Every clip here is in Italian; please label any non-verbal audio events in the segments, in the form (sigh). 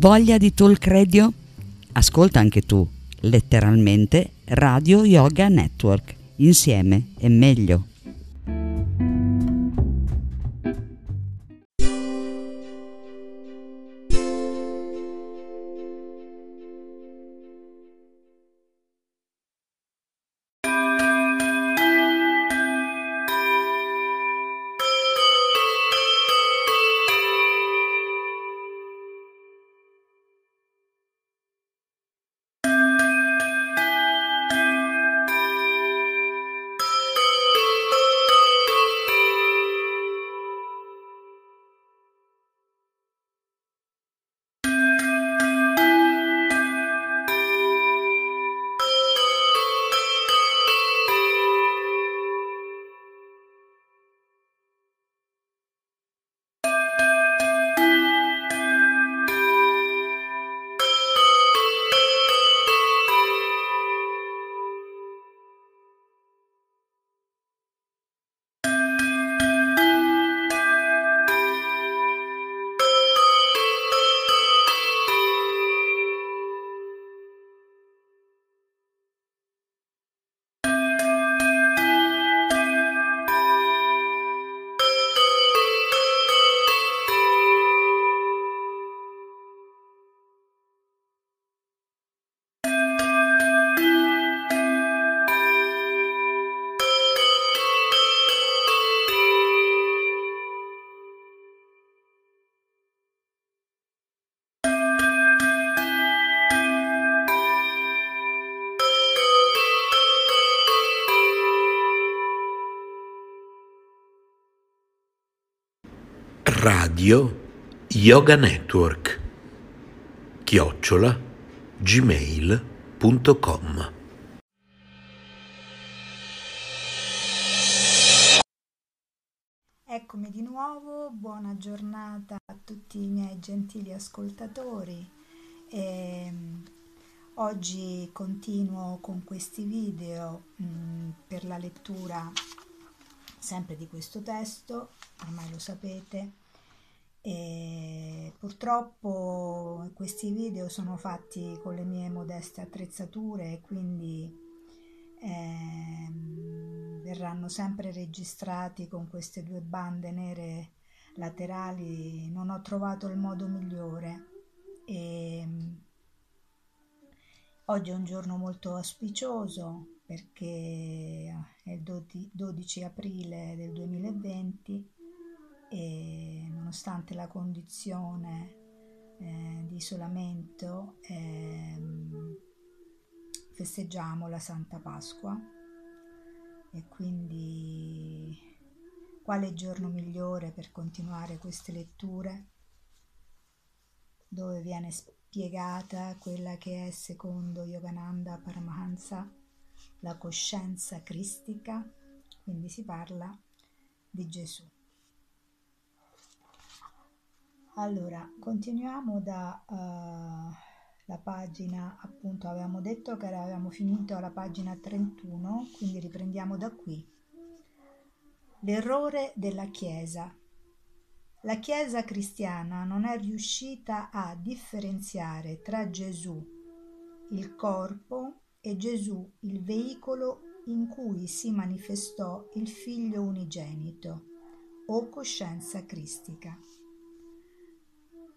Voglia di talk radio? Ascolta anche tu, letteralmente Radio Yoga Network. Insieme è meglio. Radio Yoga Network chiocciola gmail.com Eccomi di nuovo, buona giornata a tutti i miei gentili ascoltatori. E, ehm, oggi continuo con questi video mm, per la lettura sempre di questo testo, ormai lo sapete, e purtroppo questi video sono fatti con le mie modeste attrezzature e quindi eh, verranno sempre registrati con queste due bande nere laterali. Non ho trovato il modo migliore. E oggi è un giorno molto auspicioso perché è il 12 aprile del 2020 e nonostante la condizione eh, di isolamento eh, festeggiamo la Santa Pasqua. E quindi quale giorno migliore per continuare queste letture? Dove viene spiegata quella che è secondo Yogananda Paramahansa la coscienza cristica, quindi si parla di Gesù. Allora, continuiamo da uh, la pagina, appunto avevamo detto che avevamo finito alla pagina 31, quindi riprendiamo da qui. L'errore della Chiesa. La Chiesa cristiana non è riuscita a differenziare tra Gesù, il corpo, e Gesù il veicolo in cui si manifestò il Figlio unigenito o coscienza cristica.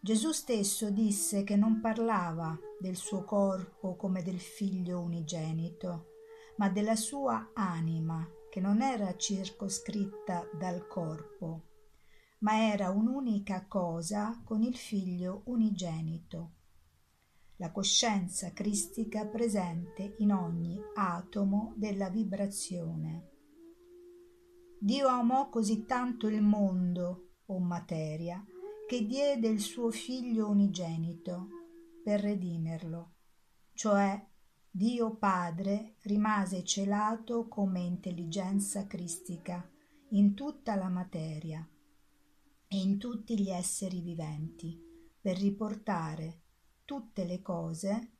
Gesù stesso disse che non parlava del suo corpo come del figlio unigenito, ma della sua anima, che non era circoscritta dal corpo, ma era un'unica cosa con il figlio unigenito la coscienza cristica presente in ogni atomo della vibrazione. Dio amò così tanto il mondo, o materia, che diede il suo figlio unigenito per redimerlo, cioè Dio Padre rimase celato come intelligenza cristica in tutta la materia e in tutti gli esseri viventi, per riportare tutte le cose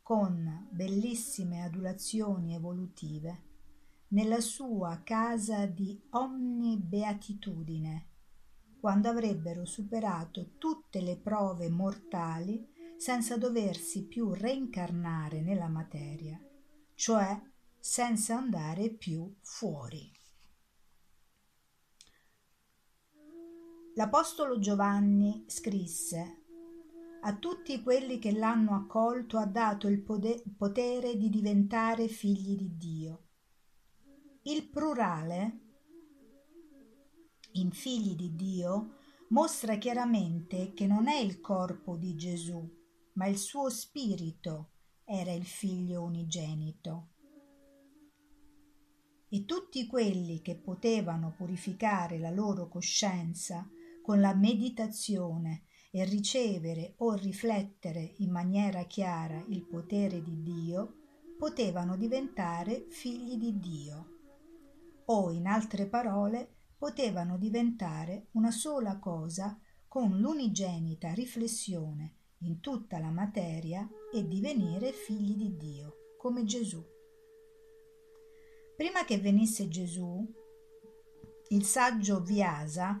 con bellissime adulazioni evolutive nella sua casa di omnibeatitudine, quando avrebbero superato tutte le prove mortali senza doversi più reincarnare nella materia, cioè senza andare più fuori. L'Apostolo Giovanni scrisse a tutti quelli che l'hanno accolto ha dato il potere di diventare figli di Dio. Il plurale in figli di Dio mostra chiaramente che non è il corpo di Gesù, ma il suo spirito era il figlio unigenito. E tutti quelli che potevano purificare la loro coscienza con la meditazione e ricevere o riflettere in maniera chiara il potere di Dio, potevano diventare figli di Dio. O, in altre parole, potevano diventare una sola cosa con l'unigenita riflessione in tutta la materia e divenire figli di Dio, come Gesù. Prima che venisse Gesù, il saggio Vyasa,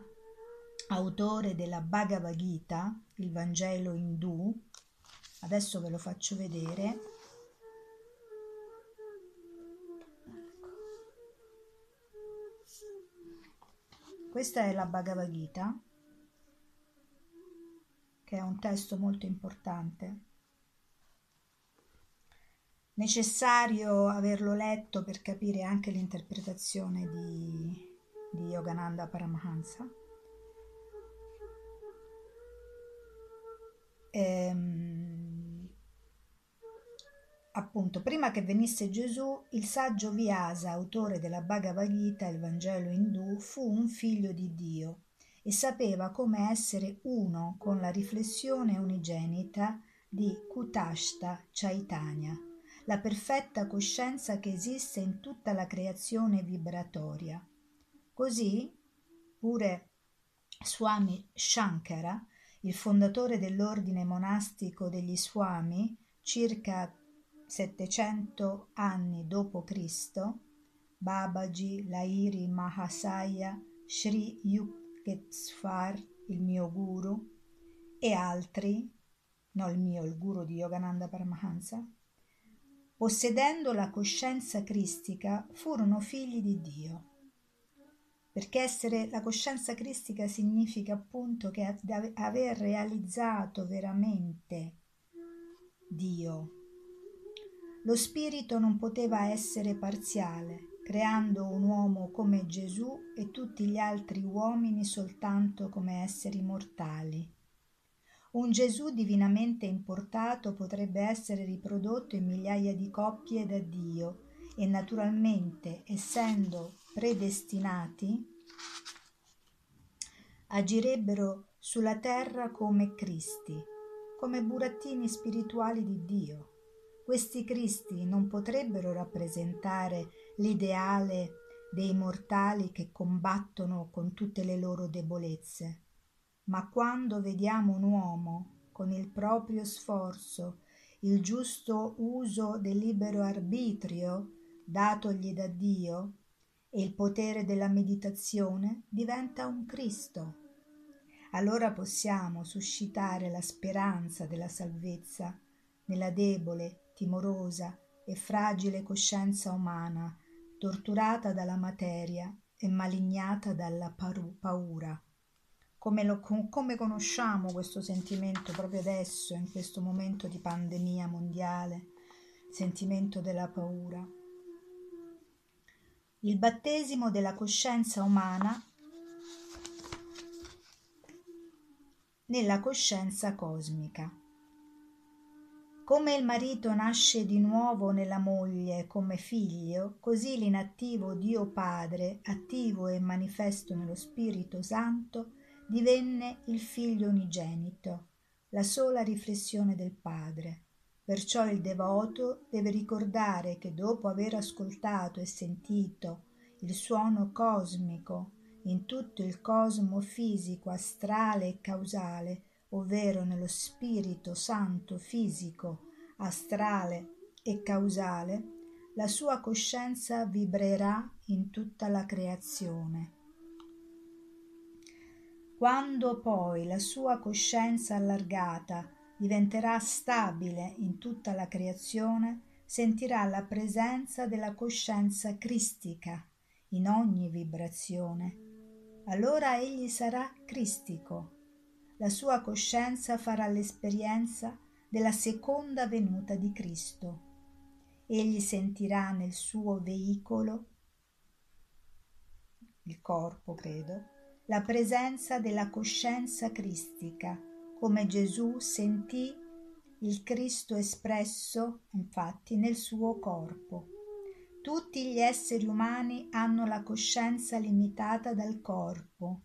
autore della Bhagavad Gita, il Vangelo indù, adesso ve lo faccio vedere, Questa è la Bhagavad Gita, che è un testo molto importante. Necessario averlo letto per capire anche l'interpretazione di, di Yogananda Paramahansa. Ehm, Appunto, prima che venisse Gesù, il saggio Vyasa, autore della Bhagavad Gita, il Vangelo indù, fu un figlio di Dio e sapeva come essere uno con la riflessione unigenita di Kutashta Chaitanya, la perfetta coscienza che esiste in tutta la creazione vibratoria. Così, pure Swami Shankara, il fondatore dell'ordine monastico degli Swami, circa 700 anni Cristo, Babaji Lahiri Mahasaya Sri Yukteswar, il mio guru, e altri, no il mio, il guru di Yogananda Paramahansa, possedendo la coscienza cristica, furono figli di Dio. Perché essere la coscienza cristica significa appunto che aver realizzato veramente Dio, lo spirito non poteva essere parziale, creando un uomo come Gesù e tutti gli altri uomini soltanto come esseri mortali. Un Gesù divinamente importato potrebbe essere riprodotto in migliaia di coppie da Dio e naturalmente, essendo predestinati, agirebbero sulla terra come Cristi, come burattini spirituali di Dio. Questi Cristi non potrebbero rappresentare l'ideale dei mortali che combattono con tutte le loro debolezze, ma quando vediamo un uomo con il proprio sforzo, il giusto uso del libero arbitrio datogli da Dio e il potere della meditazione, diventa un Cristo. Allora possiamo suscitare la speranza della salvezza nella debole timorosa e fragile coscienza umana, torturata dalla materia e malignata dalla paura. Come, lo, come conosciamo questo sentimento proprio adesso, in questo momento di pandemia mondiale, sentimento della paura? Il battesimo della coscienza umana nella coscienza cosmica. Come il marito nasce di nuovo nella moglie come figlio, così l'inattivo Dio Padre, attivo e manifesto nello Spirito Santo, divenne il figlio unigenito, la sola riflessione del Padre. Perciò il devoto deve ricordare che dopo aver ascoltato e sentito il suono cosmico in tutto il cosmo fisico, astrale e causale, ovvero nello Spirito Santo fisico, astrale e causale, la sua coscienza vibrerà in tutta la creazione. Quando poi la sua coscienza allargata diventerà stabile in tutta la creazione, sentirà la presenza della coscienza cristica in ogni vibrazione. Allora egli sarà cristico. La sua coscienza farà l'esperienza della seconda venuta di Cristo. Egli sentirà nel suo veicolo, il corpo credo, la presenza della coscienza cristica, come Gesù sentì il Cristo espresso, infatti, nel suo corpo. Tutti gli esseri umani hanno la coscienza limitata dal corpo,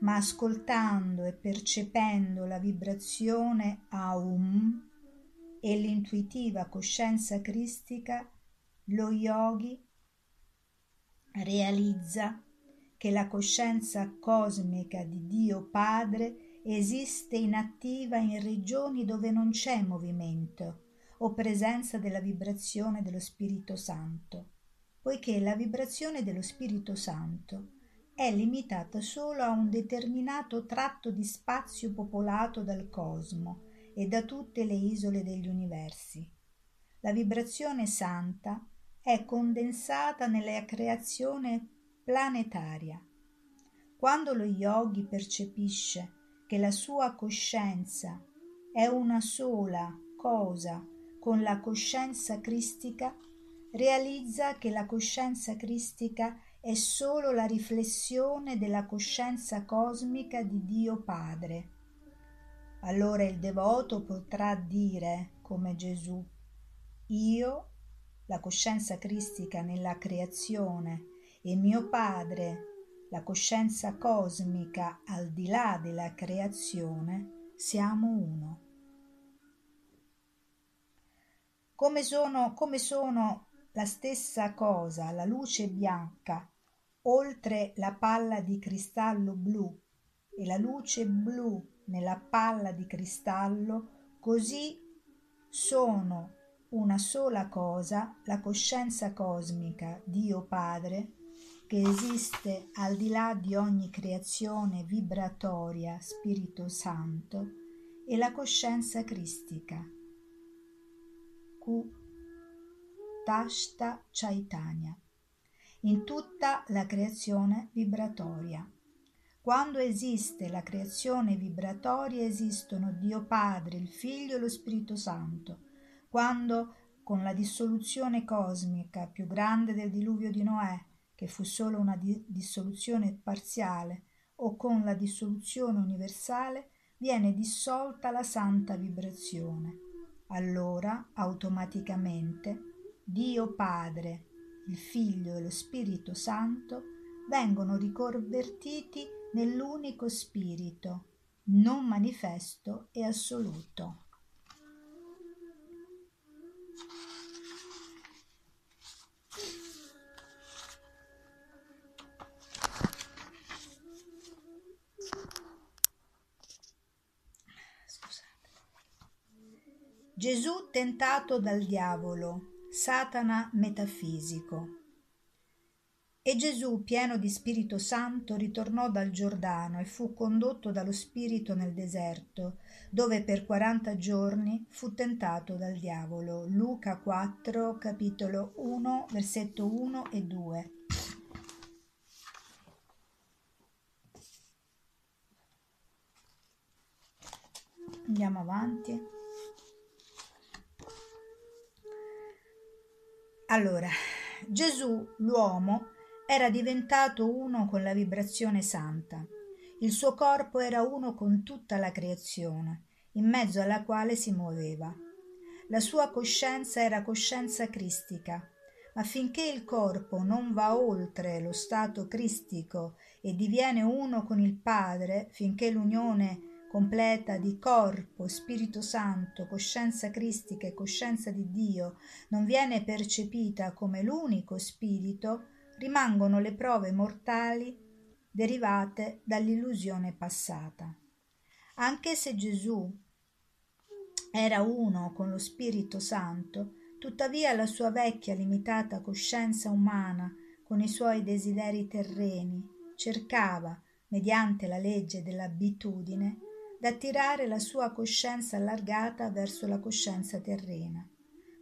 ma ascoltando e percependo la vibrazione Aum e l'intuitiva coscienza cristica, lo yogi realizza che la coscienza cosmica di Dio Padre esiste inattiva in regioni dove non c'è movimento o presenza della vibrazione dello Spirito Santo, poiché la vibrazione dello Spirito Santo è limitata solo a un determinato tratto di spazio popolato dal cosmo e da tutte le isole degli universi. La vibrazione santa è condensata nella creazione planetaria. Quando lo yogi percepisce che la sua coscienza è una sola cosa con la coscienza cristica, realizza che la coscienza cristica è solo la riflessione della coscienza cosmica di Dio Padre. Allora il devoto potrà dire, come Gesù, io, la coscienza cristica nella creazione, e mio Padre, la coscienza cosmica al di là della creazione, siamo uno. Come sono, come sono la stessa cosa la luce bianca oltre la palla di cristallo blu e la luce blu nella palla di cristallo, così sono una sola cosa la coscienza cosmica, Dio Padre, che esiste al di là di ogni creazione vibratoria, Spirito Santo, e la coscienza cristica, Q Tashta Chaitanya, in tutta la creazione vibratoria. Quando esiste la creazione vibratoria esistono Dio Padre, il Figlio e lo Spirito Santo. Quando con la dissoluzione cosmica più grande del diluvio di Noè che fu solo una di- dissoluzione parziale, o con la dissoluzione universale, viene dissolta la santa vibrazione. Allora, automaticamente, Dio Padre, il Figlio e lo Spirito Santo vengono riconvertiti nell'unico Spirito, non manifesto e assoluto. Gesù tentato dal diavolo, Satana metafisico. E Gesù, pieno di Spirito Santo, ritornò dal Giordano e fu condotto dallo Spirito nel deserto, dove per quaranta giorni fu tentato dal diavolo. Luca 4, capitolo 1, versetto 1 e 2. Andiamo avanti. Allora, Gesù, l'uomo, era diventato uno con la vibrazione santa. Il suo corpo era uno con tutta la creazione, in mezzo alla quale si muoveva. La sua coscienza era coscienza cristica, ma finché il corpo non va oltre lo stato cristico e diviene uno con il Padre, finché l'unione completa di corpo, Spirito Santo, coscienza cristica e coscienza di Dio non viene percepita come l'unico spirito, rimangono le prove mortali derivate dall'illusione passata. Anche se Gesù era uno con lo Spirito Santo, tuttavia la sua vecchia limitata coscienza umana, con i suoi desideri terreni, cercava, mediante la legge dell'abitudine, d'attirare la sua coscienza allargata verso la coscienza terrena.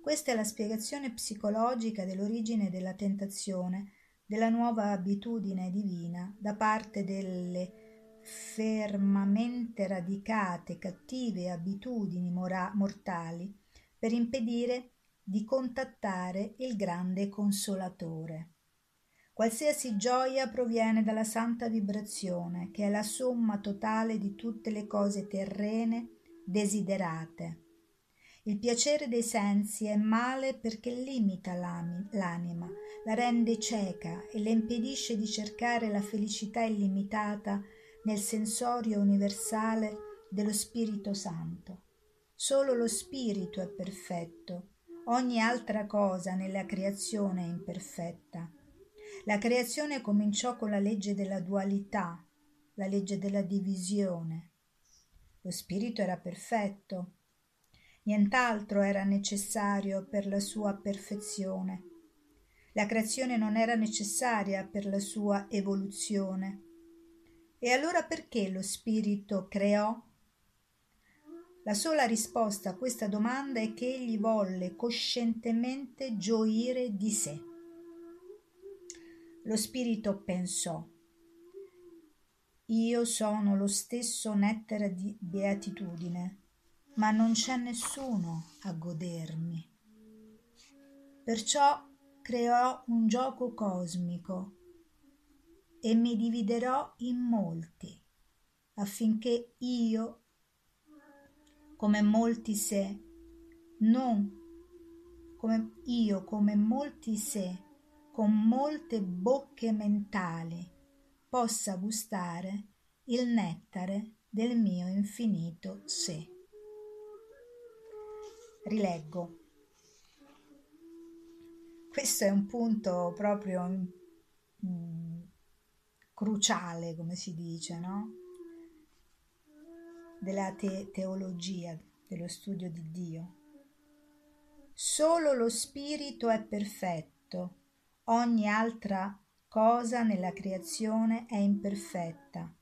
Questa è la spiegazione psicologica dell'origine della tentazione, della nuova abitudine divina da parte delle fermamente radicate cattive abitudini mora- mortali per impedire di contattare il grande consolatore. Qualsiasi gioia proviene dalla santa vibrazione, che è la somma totale di tutte le cose terrene desiderate. Il piacere dei sensi è male perché limita l'anima, la rende cieca e le impedisce di cercare la felicità illimitata nel sensorio universale dello Spirito Santo. Solo lo Spirito è perfetto, ogni altra cosa nella creazione è imperfetta la creazione cominciò con la legge della dualità, la legge della divisione. Lo spirito era perfetto, nient'altro era necessario per la sua perfezione. La creazione non era necessaria per la sua evoluzione. E allora perché lo spirito creò? La sola risposta a questa domanda è che egli volle coscientemente gioire di sé. Lo spirito pensò io sono lo stesso nettare di beatitudine, ma non c'è nessuno a godermi. Perciò creò un gioco cosmico e mi dividerò in molti, affinché io, come molti sé, non come io, come molti sé, con molte bocche mentali possa gustare il nettare del mio infinito sé. Rileggo. Questo è un punto proprio mm, cruciale, come si dice, no? Della te- teologia, dello studio di Dio. Solo lo spirito è perfetto ogni altra cosa nella creazione è imperfetta.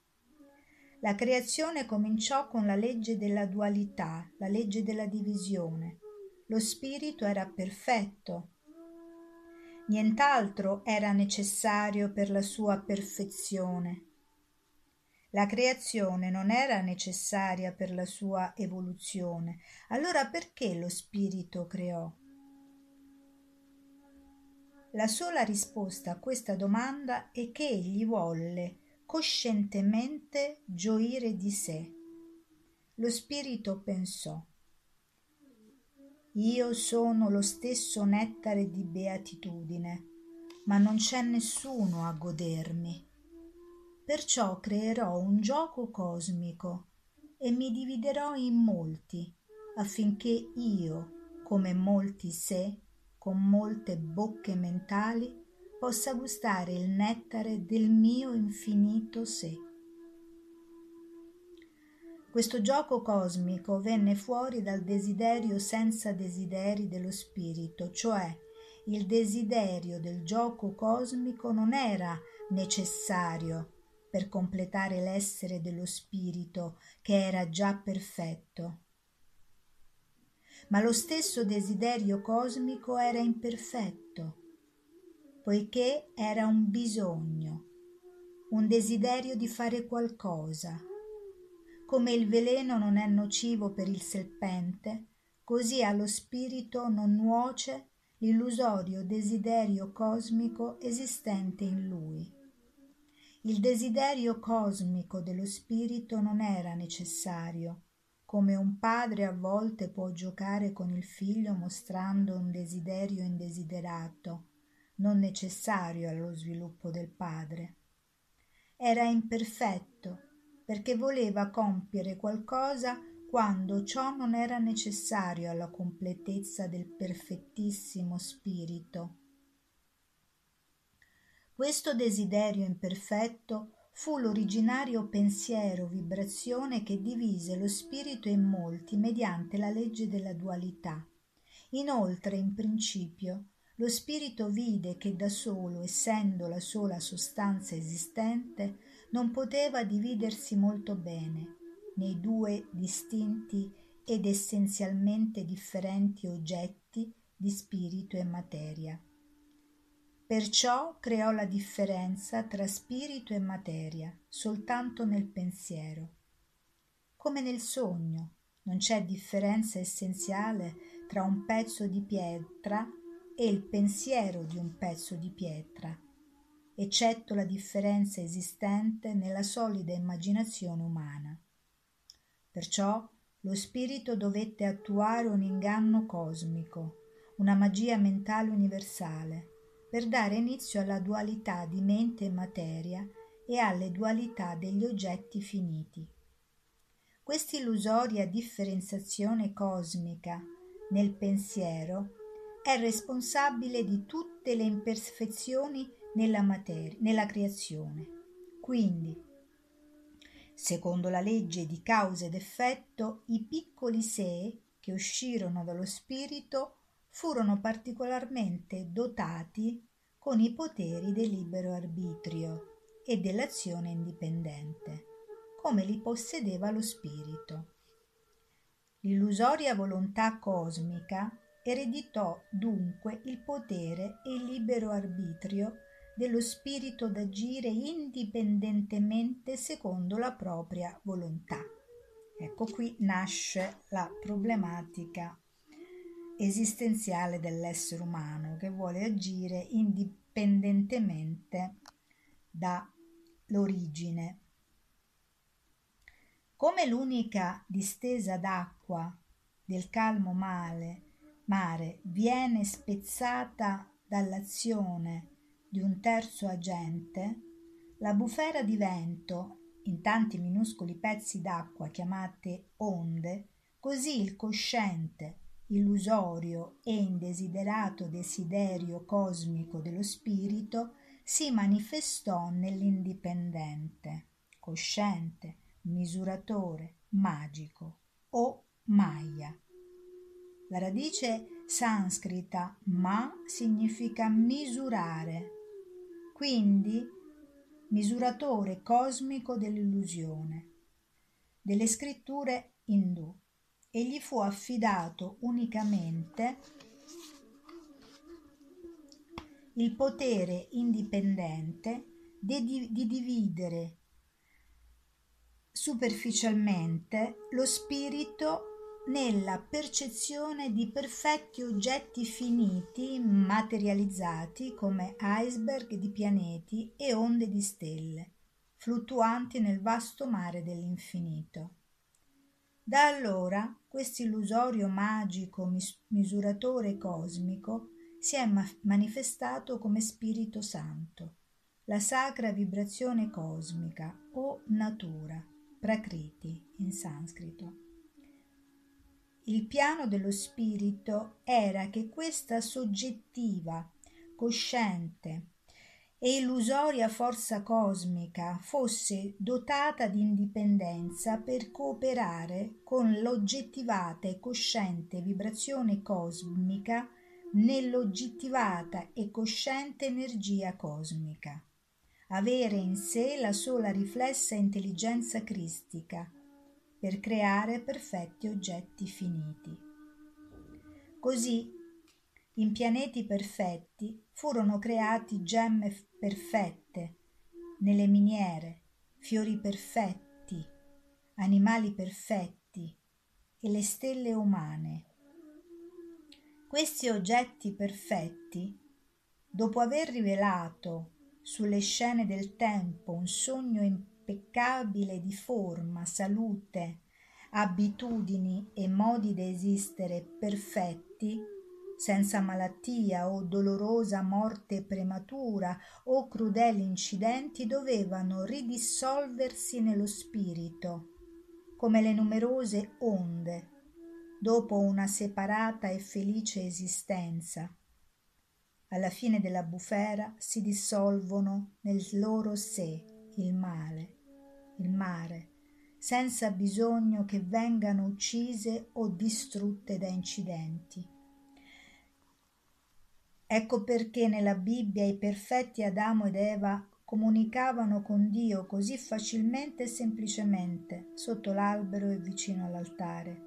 La creazione cominciò con la legge della dualità, la legge della divisione. Lo spirito era perfetto. Nient'altro era necessario per la sua perfezione. La creazione non era necessaria per la sua evoluzione. Allora perché lo spirito creò? La sola risposta a questa domanda è che egli volle coscientemente gioire di sé. Lo spirito pensò io sono lo stesso nettare di beatitudine, ma non c'è nessuno a godermi. Perciò creerò un gioco cosmico e mi dividerò in molti, affinché io, come molti sé, con molte bocche mentali possa gustare il nettare del mio infinito sé. Questo gioco cosmico venne fuori dal desiderio senza desideri dello spirito, cioè il desiderio del gioco cosmico non era necessario per completare l'essere dello spirito che era già perfetto ma lo stesso desiderio cosmico era imperfetto, poiché era un bisogno, un desiderio di fare qualcosa. Come il veleno non è nocivo per il serpente, così allo spirito non nuoce l'illusorio desiderio cosmico esistente in lui. Il desiderio cosmico dello spirito non era necessario, come un padre a volte può giocare con il figlio mostrando un desiderio indesiderato, non necessario allo sviluppo del padre. Era imperfetto perché voleva compiere qualcosa quando ciò non era necessario alla completezza del perfettissimo spirito. Questo desiderio imperfetto fu l'originario pensiero vibrazione che divise lo spirito in molti mediante la legge della dualità. Inoltre, in principio, lo spirito vide che da solo, essendo la sola sostanza esistente, non poteva dividersi molto bene, nei due distinti ed essenzialmente differenti oggetti di spirito e materia. Perciò creò la differenza tra spirito e materia soltanto nel pensiero. Come nel sogno, non c'è differenza essenziale tra un pezzo di pietra e il pensiero di un pezzo di pietra, eccetto la differenza esistente nella solida immaginazione umana. Perciò lo spirito dovette attuare un inganno cosmico, una magia mentale universale, per dare inizio alla dualità di mente e materia e alle dualità degli oggetti finiti. Quest'illusoria differenziazione cosmica nel pensiero è responsabile di tutte le imperfezioni nella materia, nella creazione. Quindi, secondo la legge di causa ed effetto, i piccoli sé che uscirono dallo spirito furono particolarmente dotati con i poteri del libero arbitrio e dell'azione indipendente come li possedeva lo spirito. L'illusoria volontà cosmica ereditò dunque il potere e il libero arbitrio dello spirito d'agire indipendentemente secondo la propria volontà. Ecco qui nasce la problematica esistenziale dell'essere umano che vuole agire indipendentemente dall'origine. Come l'unica distesa d'acqua del calmo male, mare viene spezzata dall'azione di un terzo agente, la bufera di vento, in tanti minuscoli pezzi d'acqua chiamate onde, così il cosciente, illusorio e indesiderato desiderio cosmico dello spirito si manifestò nell'indipendente, cosciente, misuratore, magico o Maya. La radice sanscrita ma significa misurare, quindi misuratore cosmico dell'illusione, delle scritture indù e gli fu affidato unicamente il potere indipendente di, di dividere superficialmente lo spirito nella percezione di perfetti oggetti finiti materializzati come iceberg di pianeti e onde di stelle, fluttuanti nel vasto mare dell'infinito. Da allora questo illusorio magico misuratore cosmico si è manifestato come Spirito Santo, la sacra vibrazione cosmica o natura Prakriti in sanscrito. Il piano dello spirito era che questa soggettiva, cosciente e illusoria forza cosmica fosse dotata di indipendenza per cooperare con l'oggettivata e cosciente vibrazione cosmica nell'oggettivata e cosciente energia cosmica avere in sé la sola riflessa intelligenza cristica per creare perfetti oggetti finiti. Così, in pianeti perfetti furono creati gemme perfette, nelle miniere, fiori perfetti, animali perfetti e le stelle umane. Questi oggetti perfetti, dopo aver rivelato sulle scene del tempo un sogno impeccabile di forma, salute, abitudini e modi d'esistere perfetti, senza malattia o dolorosa morte prematura o crudeli incidenti, dovevano ridissolversi nello spirito, come le numerose onde, dopo una separata e felice esistenza alla fine della bufera si dissolvono nel loro sé il male, il mare, senza bisogno che vengano uccise o distrutte da incidenti. Ecco perché nella Bibbia i perfetti Adamo ed Eva comunicavano con Dio così facilmente e semplicemente sotto l'albero e vicino all'altare.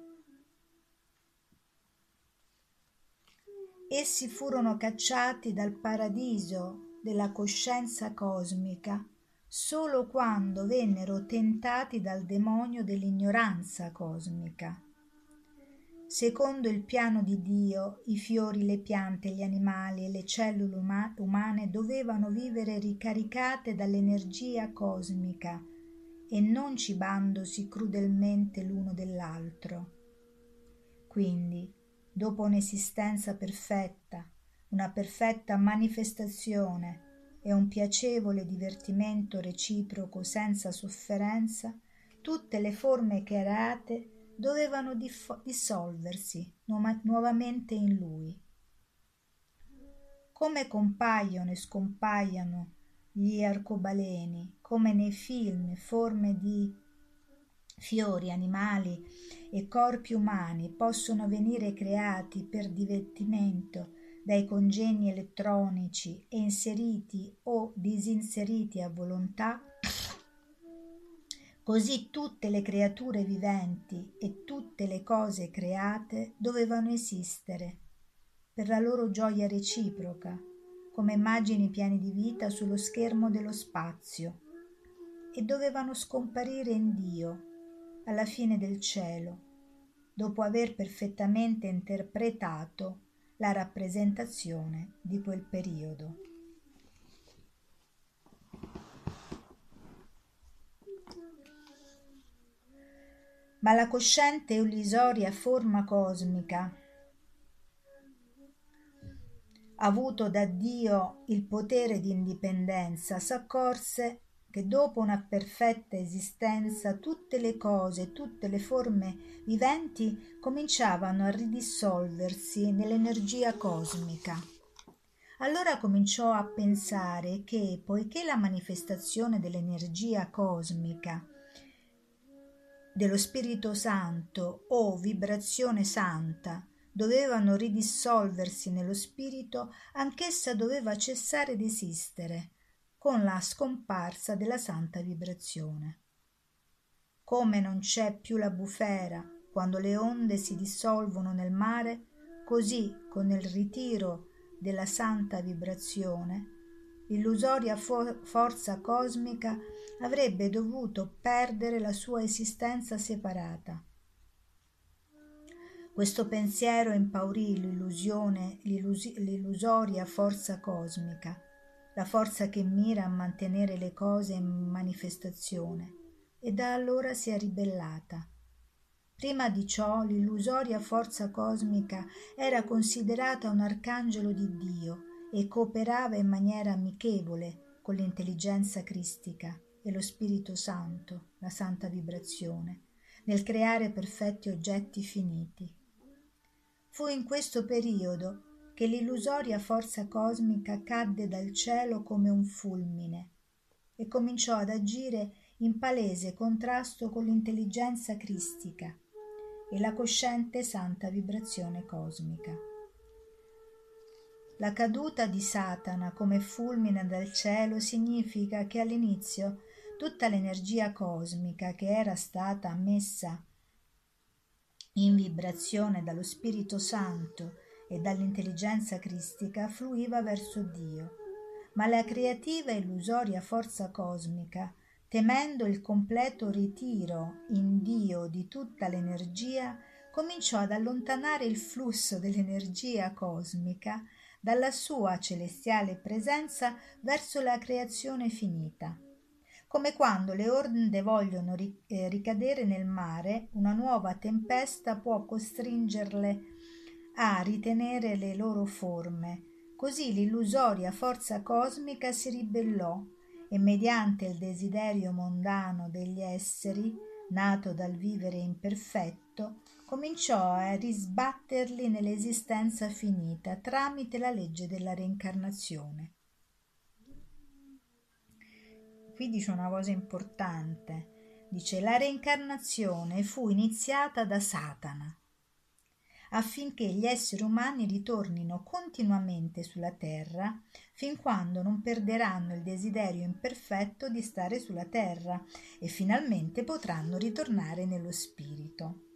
Essi furono cacciati dal paradiso della coscienza cosmica solo quando vennero tentati dal demonio dell'ignoranza cosmica. Secondo il piano di Dio, i fiori, le piante, gli animali e le cellule uma- umane dovevano vivere ricaricate dall'energia cosmica e non cibandosi crudelmente l'uno dell'altro. Quindi, dopo un'esistenza perfetta, una perfetta manifestazione e un piacevole divertimento reciproco senza sofferenza, tutte le forme create dovevano diff- dissolversi nu- nuovamente in lui. Come compaiono e scompaiono gli arcobaleni, come nei film forme di fiori, animali e corpi umani possono venire creati per divertimento dai congegni elettronici e inseriti o disinseriti a volontà, così tutte le creature viventi e tutte le cose create dovevano esistere per la loro gioia reciproca, come immagini piene di vita sullo schermo dello spazio, e dovevano scomparire in Dio alla fine del cielo, dopo aver perfettamente interpretato la rappresentazione di quel periodo. Ma la cosciente e illusoria forma cosmica, avuto da Dio il potere di indipendenza, s'accorse che dopo una perfetta esistenza tutte le cose, tutte le forme viventi cominciavano a ridissolversi nell'energia cosmica. Allora cominciò a pensare che, poiché la manifestazione dell'energia cosmica, dello Spirito Santo o vibrazione santa, dovevano ridissolversi nello spirito, anch'essa doveva cessare di esistere con la scomparsa della santa vibrazione. Come non c'è più la bufera quando le onde si dissolvono nel mare, così con il ritiro della santa vibrazione, l'illusoria fo- forza cosmica avrebbe dovuto perdere la sua esistenza separata. Questo pensiero impaurì l'illusione, l'illus- l'illusoria forza cosmica la forza che mira a mantenere le cose in manifestazione, e da allora si è ribellata. Prima di ciò l'illusoria forza cosmica era considerata un arcangelo di Dio e cooperava in maniera amichevole con l'intelligenza cristica e lo Spirito Santo, la santa vibrazione, nel creare perfetti oggetti finiti. Fu in questo periodo che l'illusoria forza cosmica cadde dal cielo come un fulmine e cominciò ad agire in palese contrasto con l'intelligenza cristica e la cosciente santa vibrazione cosmica. La caduta di Satana come fulmine dal cielo significa che all'inizio tutta l'energia cosmica che era stata messa in vibrazione dallo Spirito Santo e dall'intelligenza cristica fluiva verso Dio, ma la creativa e illusoria forza cosmica, temendo il completo ritiro in Dio di tutta l'energia, cominciò ad allontanare il flusso dell'energia cosmica dalla sua celestiale presenza verso la creazione finita. Come quando le onde vogliono eh, ricadere nel mare, una nuova tempesta può costringerle a ritenere le loro forme. Così l'illusoria forza cosmica si ribellò e mediante il desiderio mondano degli esseri, nato dal vivere imperfetto, cominciò a risbatterli nell'esistenza finita tramite la legge della reincarnazione. Qui dice una cosa importante. Dice la reincarnazione fu iniziata da Satana affinché gli esseri umani ritornino continuamente sulla terra fin quando non perderanno il desiderio imperfetto di stare sulla terra e finalmente potranno ritornare nello spirito.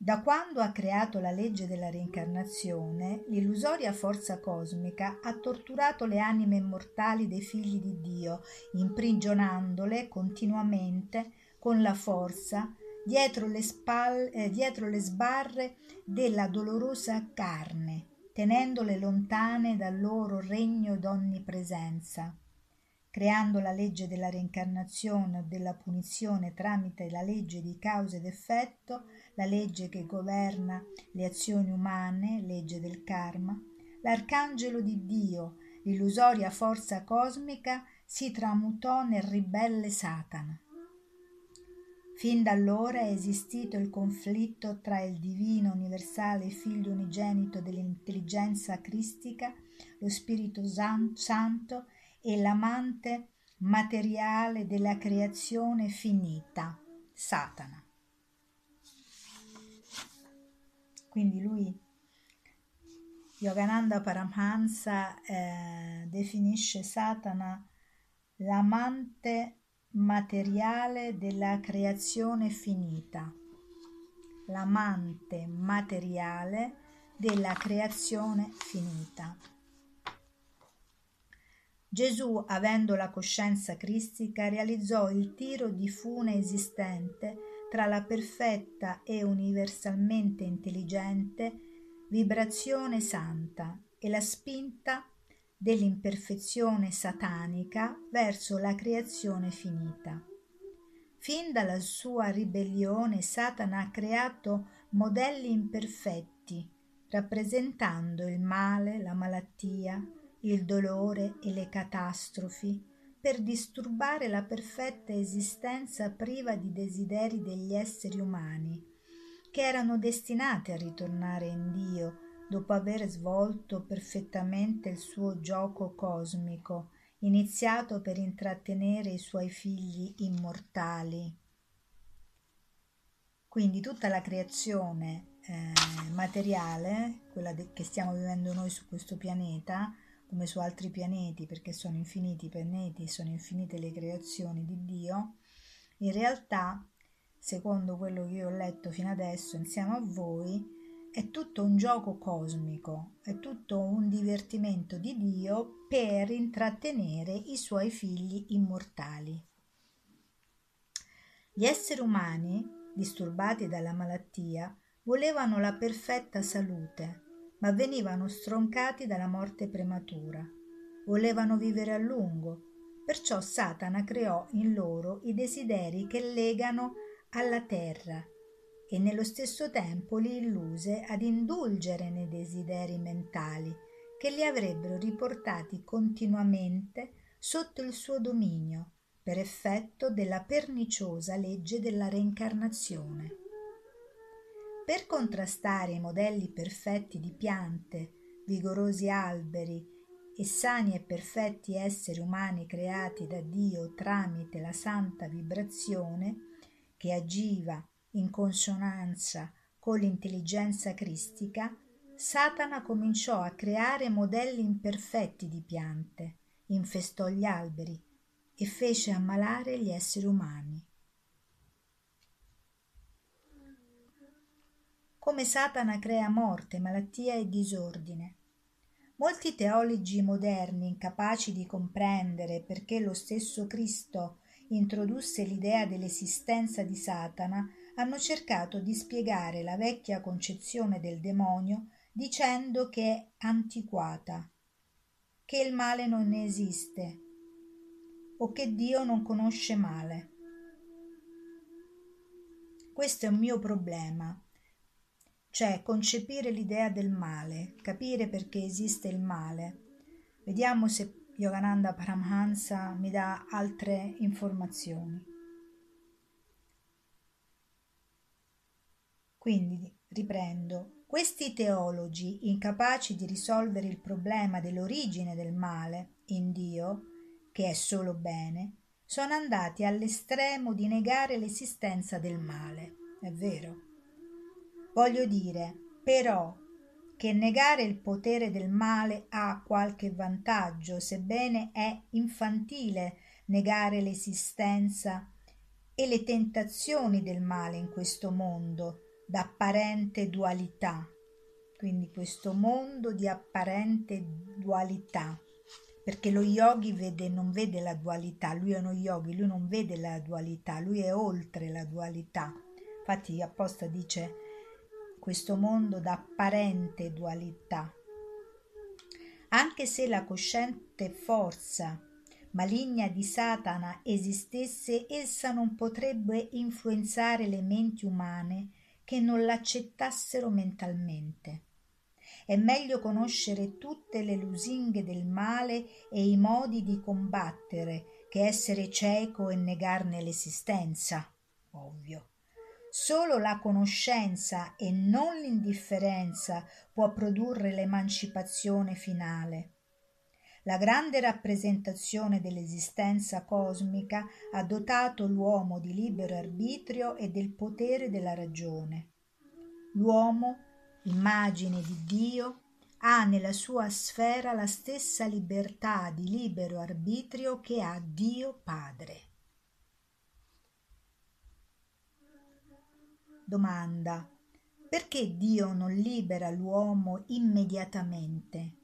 Da quando ha creato la legge della reincarnazione, l'illusoria forza cosmica ha torturato le anime immortali dei figli di Dio, imprigionandole continuamente con la forza dietro le, spalle, eh, dietro le sbarre della dolorosa carne, tenendole lontane dal loro regno d'onnipresenza. Creando la legge della reincarnazione o della punizione tramite la legge di causa ed effetto, la legge che governa le azioni umane, legge del karma, l'arcangelo di Dio, l'illusoria forza cosmica, si tramutò nel ribelle Satana. Fin da allora è esistito il conflitto tra il divino universale figlio unigenito dell'intelligenza cristica, lo Spirito Santo e l'amante materiale della creazione finita, Satana. Quindi lui, Yogananda Paramahansa, eh, definisce Satana l'amante materiale della creazione finita, l'amante materiale della creazione finita. Gesù, avendo la coscienza cristica, realizzò il tiro di fune esistente tra la perfetta e universalmente intelligente vibrazione santa e la spinta dell'imperfezione satanica verso la creazione finita. Fin dalla sua ribellione Satana ha creato modelli imperfetti, rappresentando il male, la malattia, il dolore e le catastrofi per disturbare la perfetta esistenza priva di desideri degli esseri umani, che erano destinati a ritornare in Dio dopo aver svolto perfettamente il suo gioco cosmico, iniziato per intrattenere i suoi figli immortali. Quindi tutta la creazione eh, materiale, quella de- che stiamo vivendo noi su questo pianeta, come su altri pianeti, perché sono infiniti i pianeti, sono infinite le creazioni di Dio, in realtà, secondo quello che io ho letto fino adesso insieme a voi, è tutto un gioco cosmico, è tutto un divertimento di Dio per intrattenere i suoi figli immortali. Gli esseri umani, disturbati dalla malattia, volevano la perfetta salute, ma venivano stroncati dalla morte prematura. Volevano vivere a lungo, perciò Satana creò in loro i desideri che legano alla terra e nello stesso tempo li illuse ad indulgere nei desideri mentali che li avrebbero riportati continuamente sotto il suo dominio per effetto della perniciosa legge della reincarnazione. Per contrastare i modelli perfetti di piante, vigorosi alberi e sani e perfetti esseri umani creati da Dio tramite la santa vibrazione che agiva in consonanza con l'intelligenza cristica, Satana cominciò a creare modelli imperfetti di piante, infestò gli alberi e fece ammalare gli esseri umani. Come Satana crea morte, malattia e disordine. Molti teologi moderni, incapaci di comprendere perché lo stesso Cristo introdusse l'idea dell'esistenza di Satana, hanno cercato di spiegare la vecchia concezione del demonio dicendo che è antiquata, che il male non ne esiste o che Dio non conosce male. Questo è un mio problema cioè concepire l'idea del male, capire perché esiste il male. Vediamo se Yogananda Paramahansa mi dà altre informazioni. Quindi riprendo. Questi teologi, incapaci di risolvere il problema dell'origine del male in Dio, che è solo bene, sono andati all'estremo di negare l'esistenza del male è vero. Voglio dire, però, che negare il potere del male ha qualche vantaggio, sebbene è infantile negare l'esistenza e le tentazioni del male in questo mondo d'apparente dualità. Quindi questo mondo di apparente dualità perché lo yogi vede, non vede la dualità, lui è uno yogi, lui non vede la dualità, lui è oltre la dualità. Infatti apposta dice questo mondo d'apparente dualità. Anche se la cosciente forza maligna di Satana esistesse, essa non potrebbe influenzare le menti umane che non l'accettassero mentalmente. È meglio conoscere tutte le lusinghe del male e i modi di combattere che essere cieco e negarne l'esistenza. Ovvio. Solo la conoscenza e non l'indifferenza può produrre l'emancipazione finale. La grande rappresentazione dell'esistenza cosmica ha dotato l'uomo di libero arbitrio e del potere della ragione. L'uomo immagine di Dio, ha nella sua sfera la stessa libertà di libero arbitrio che ha Dio Padre. Domanda. Perché Dio non libera l'uomo immediatamente?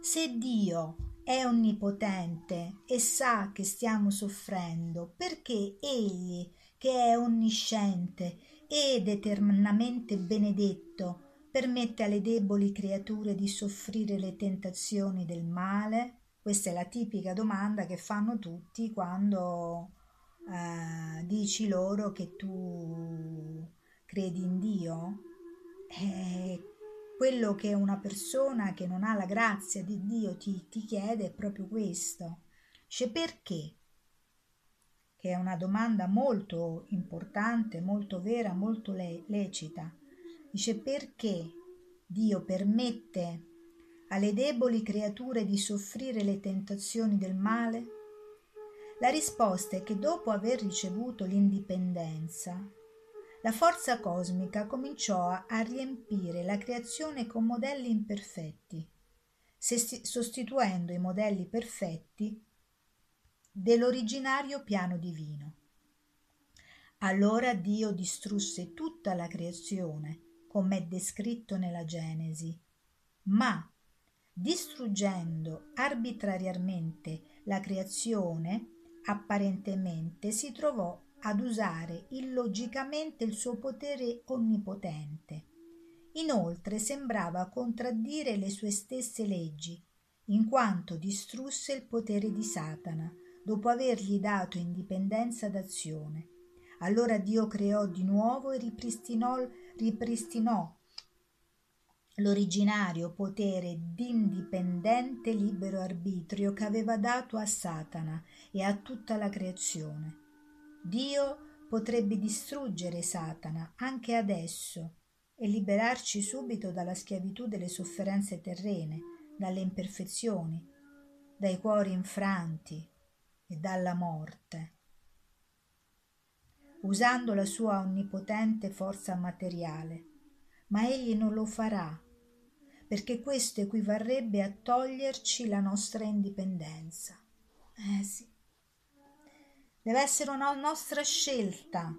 Se Dio è onnipotente e sa che stiamo soffrendo, perché Egli, che è onnisciente ed eternamente benedetto, permette alle deboli creature di soffrire le tentazioni del male? Questa è la tipica domanda che fanno tutti quando eh, dici loro che tu credi in Dio. E quello che una persona che non ha la grazia di Dio ti, ti chiede è proprio questo. Cioè perché? che è una domanda molto importante, molto vera, molto le- lecita. Dice perché Dio permette alle deboli creature di soffrire le tentazioni del male? La risposta è che dopo aver ricevuto l'indipendenza, la forza cosmica cominciò a riempire la creazione con modelli imperfetti, sostituendo i modelli perfetti dell'originario piano divino. Allora Dio distrusse tutta la creazione, come è descritto nella Genesi, ma distruggendo arbitrariamente la creazione, apparentemente si trovò ad usare illogicamente il suo potere onnipotente. Inoltre sembrava contraddire le sue stesse leggi, in quanto distrusse il potere di Satana, dopo avergli dato indipendenza d'azione. Allora Dio creò di nuovo e ripristinò, ripristinò l'originario potere d'indipendente libero arbitrio che aveva dato a Satana e a tutta la creazione. Dio potrebbe distruggere Satana anche adesso e liberarci subito dalla schiavitù delle sofferenze terrene, dalle imperfezioni, dai cuori infranti, e dalla morte. Usando la sua onnipotente forza materiale, ma egli non lo farà, perché questo equivarrebbe a toglierci la nostra indipendenza. Eh sì. Deve essere una nostra scelta.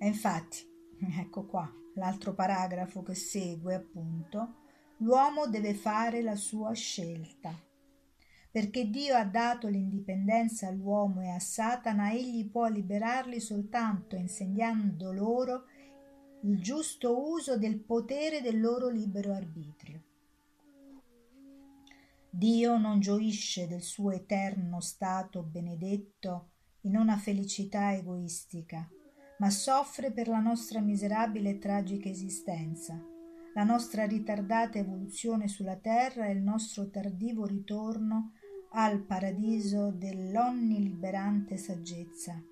E infatti, (laughs) ecco qua, l'altro paragrafo che segue appunto, l'uomo deve fare la sua scelta. Perché Dio ha dato l'indipendenza all'uomo e a Satana, egli può liberarli soltanto insegnando loro il giusto uso del potere del loro libero arbitrio. Dio non gioisce del suo eterno stato benedetto in una felicità egoistica, ma soffre per la nostra miserabile e tragica esistenza, la nostra ritardata evoluzione sulla terra e il nostro tardivo ritorno al paradiso dell'onniliberante saggezza.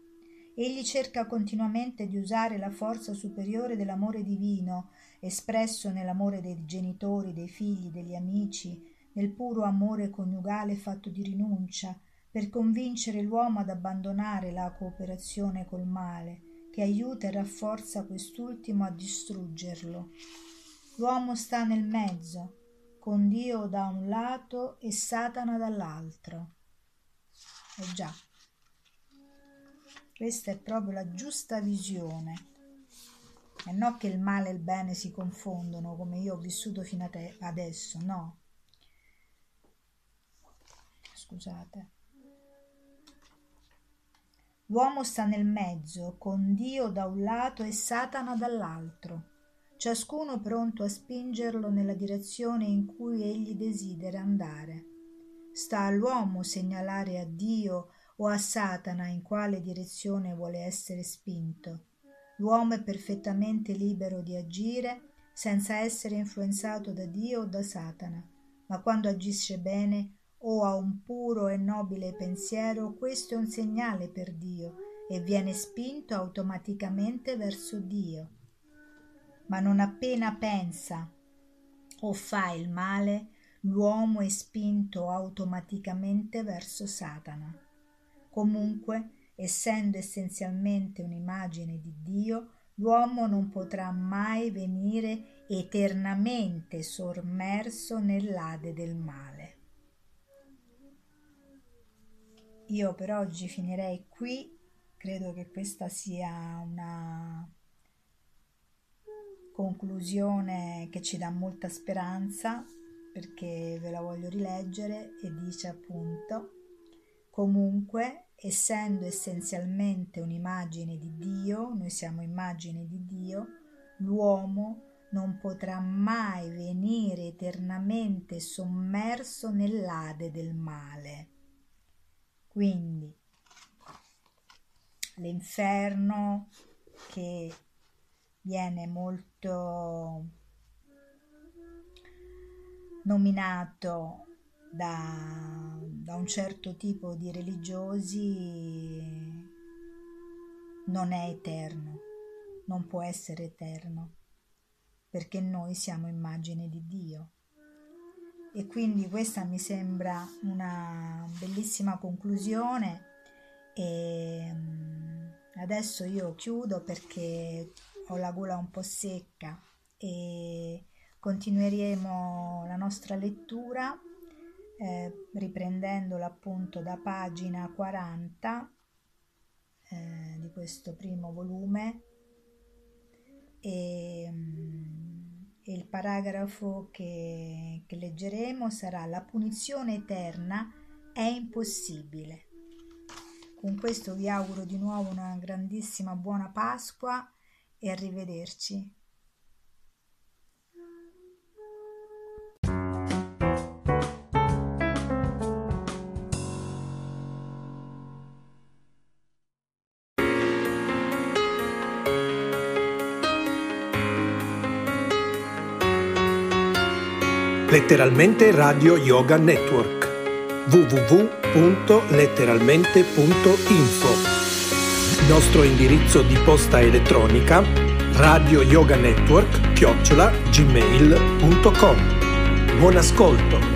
Egli cerca continuamente di usare la forza superiore dell'amore divino, espresso nell'amore dei genitori, dei figli, degli amici, nel puro amore coniugale fatto di rinuncia, per convincere l'uomo ad abbandonare la cooperazione col male, che aiuta e rafforza quest'ultimo a distruggerlo. L'uomo sta nel mezzo, con Dio da un lato e Satana dall'altro. Eh già, questa è proprio la giusta visione. E non che il male e il bene si confondono come io ho vissuto fino a te adesso, no. Scusate. L'uomo sta nel mezzo, con Dio da un lato e Satana dall'altro, ciascuno pronto a spingerlo nella direzione in cui egli desidera andare. Sta all'uomo segnalare a Dio o a Satana in quale direzione vuole essere spinto. L'uomo è perfettamente libero di agire senza essere influenzato da Dio o da Satana, ma quando agisce bene o ha un puro e nobile pensiero, questo è un segnale per Dio e viene spinto automaticamente verso Dio. Ma non appena pensa o fa il male, l'uomo è spinto automaticamente verso Satana. Comunque, essendo essenzialmente un'immagine di Dio, l'uomo non potrà mai venire eternamente sommerso nell'ade del male. Io per oggi finirei qui, credo che questa sia una conclusione che ci dà molta speranza perché ve la voglio rileggere e dice appunto comunque essendo essenzialmente un'immagine di Dio, noi siamo immagine di Dio, l'uomo non potrà mai venire eternamente sommerso nell'ade del male. Quindi l'inferno che viene molto nominato da, da, un certo tipo di religiosi non è eterno, non può essere eterno, perché noi siamo immagine di Dio. E quindi questa mi sembra una bellissima conclusione e mm, adesso io chiudo perché ho la gola un po' secca e continueremo la nostra lettura eh, riprendendola appunto da pagina 40 eh, di questo primo volume e mm, il paragrafo che, che leggeremo sarà la punizione eterna è impossibile. Con questo vi auguro di nuovo una grandissima buona Pasqua e arrivederci. Letteralmente Radio Yoga Network www.letteralmente.info Nostro indirizzo di posta elettronica radio yoga network chiocciola gmail.com Buon ascolto!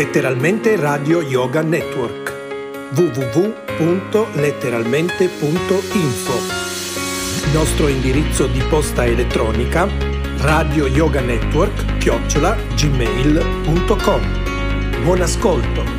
Letteralmente Radio Yoga Network. www.letteralmente.info Nostro indirizzo di posta elettronica radio yoga network chiocciola gmail.com Buon ascolto!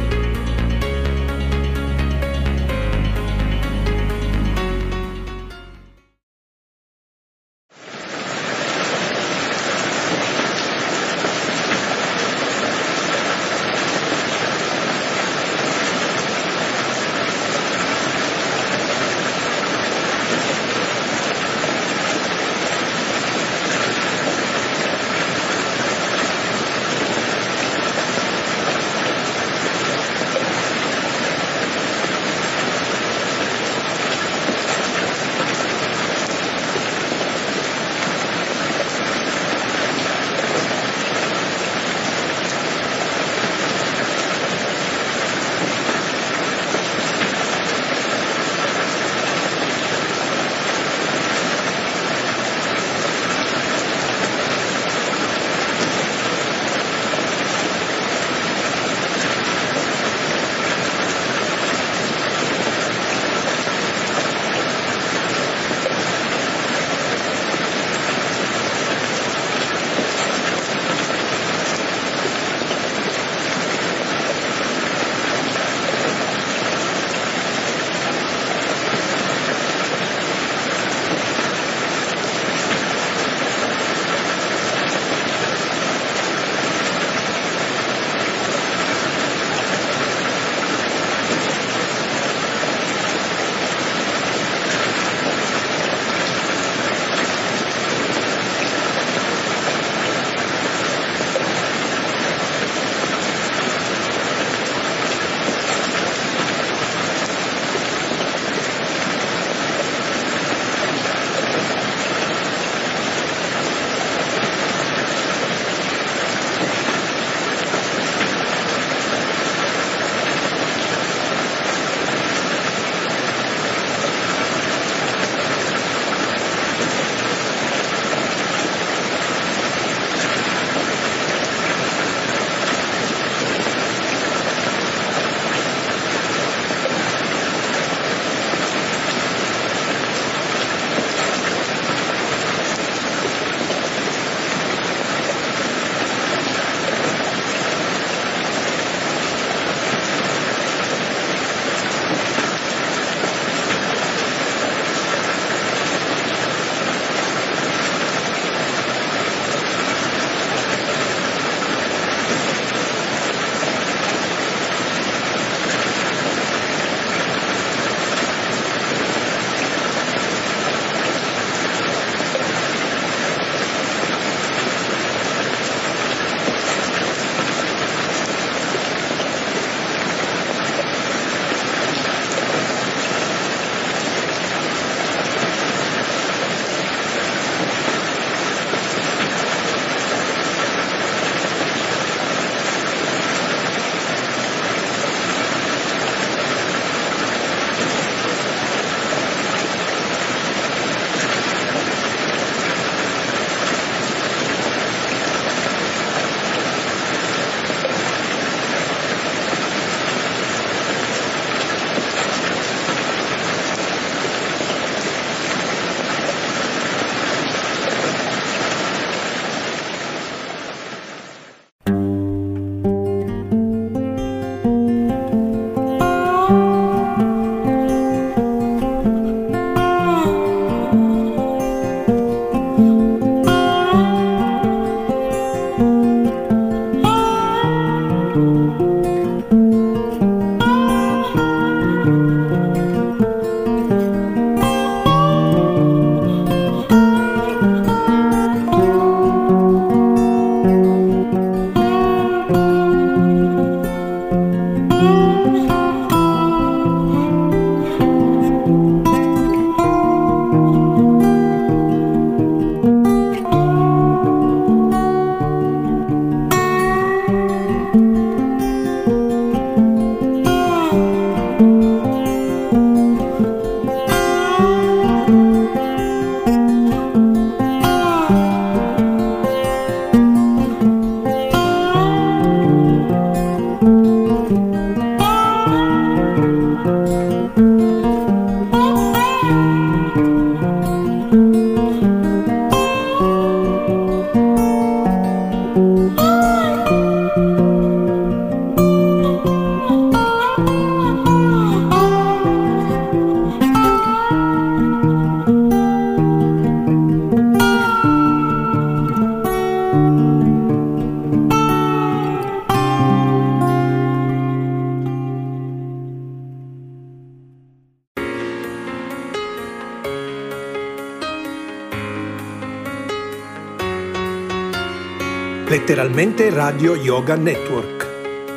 Letteralmente Radio Yoga Network.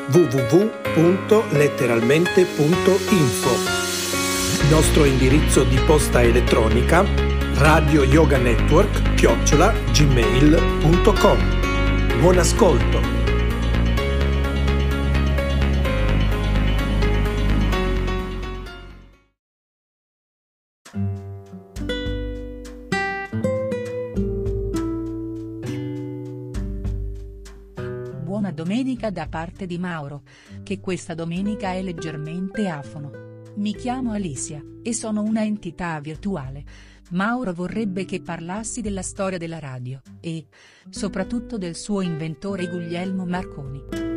www.letteralmente.info Nostro indirizzo di posta elettronica radio yoga network chiocciola gmail.com Buon ascolto! Parte di Mauro, che questa domenica è leggermente afono. Mi chiamo Alicia, e sono una entità virtuale. Mauro vorrebbe che parlassi della storia della radio, e, soprattutto del suo inventore Guglielmo Marconi.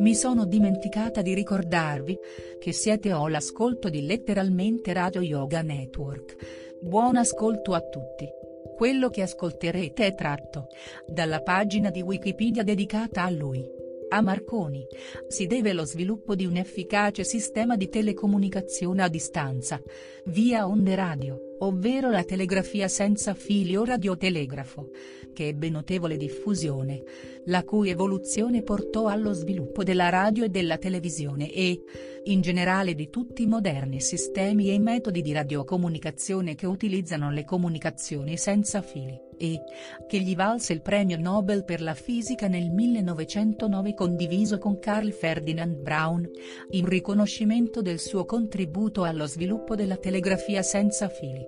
Mi sono dimenticata di ricordarvi, che siete o l'ascolto di letteralmente Radio Yoga Network. Buon ascolto a tutti. Quello che ascolterete è tratto dalla pagina di Wikipedia dedicata a lui. A Marconi si deve lo sviluppo di un efficace sistema di telecomunicazione a distanza, via onde radio, ovvero la telegrafia senza fili o radiotelegrafo, che ebbe notevole diffusione, la cui evoluzione portò allo sviluppo della radio e della televisione e, in generale di tutti i moderni sistemi e metodi di radiocomunicazione che utilizzano le comunicazioni senza fili e, che gli valse il premio Nobel per la fisica nel 1909 condiviso con Carl Ferdinand Braun, in riconoscimento del suo contributo allo sviluppo della telegrafia senza fili.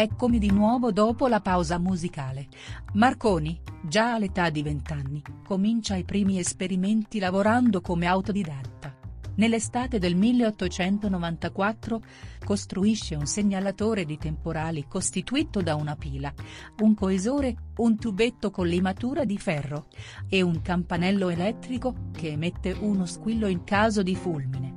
Eccomi di nuovo dopo la pausa musicale. Marconi, già all'età di vent'anni, comincia i primi esperimenti lavorando come autodidatta. Nell'estate del 1894, costruisce un segnalatore di temporali costituito da una pila, un coesore, un tubetto con limatura di ferro, e un campanello elettrico, che emette uno squillo in caso di fulmine.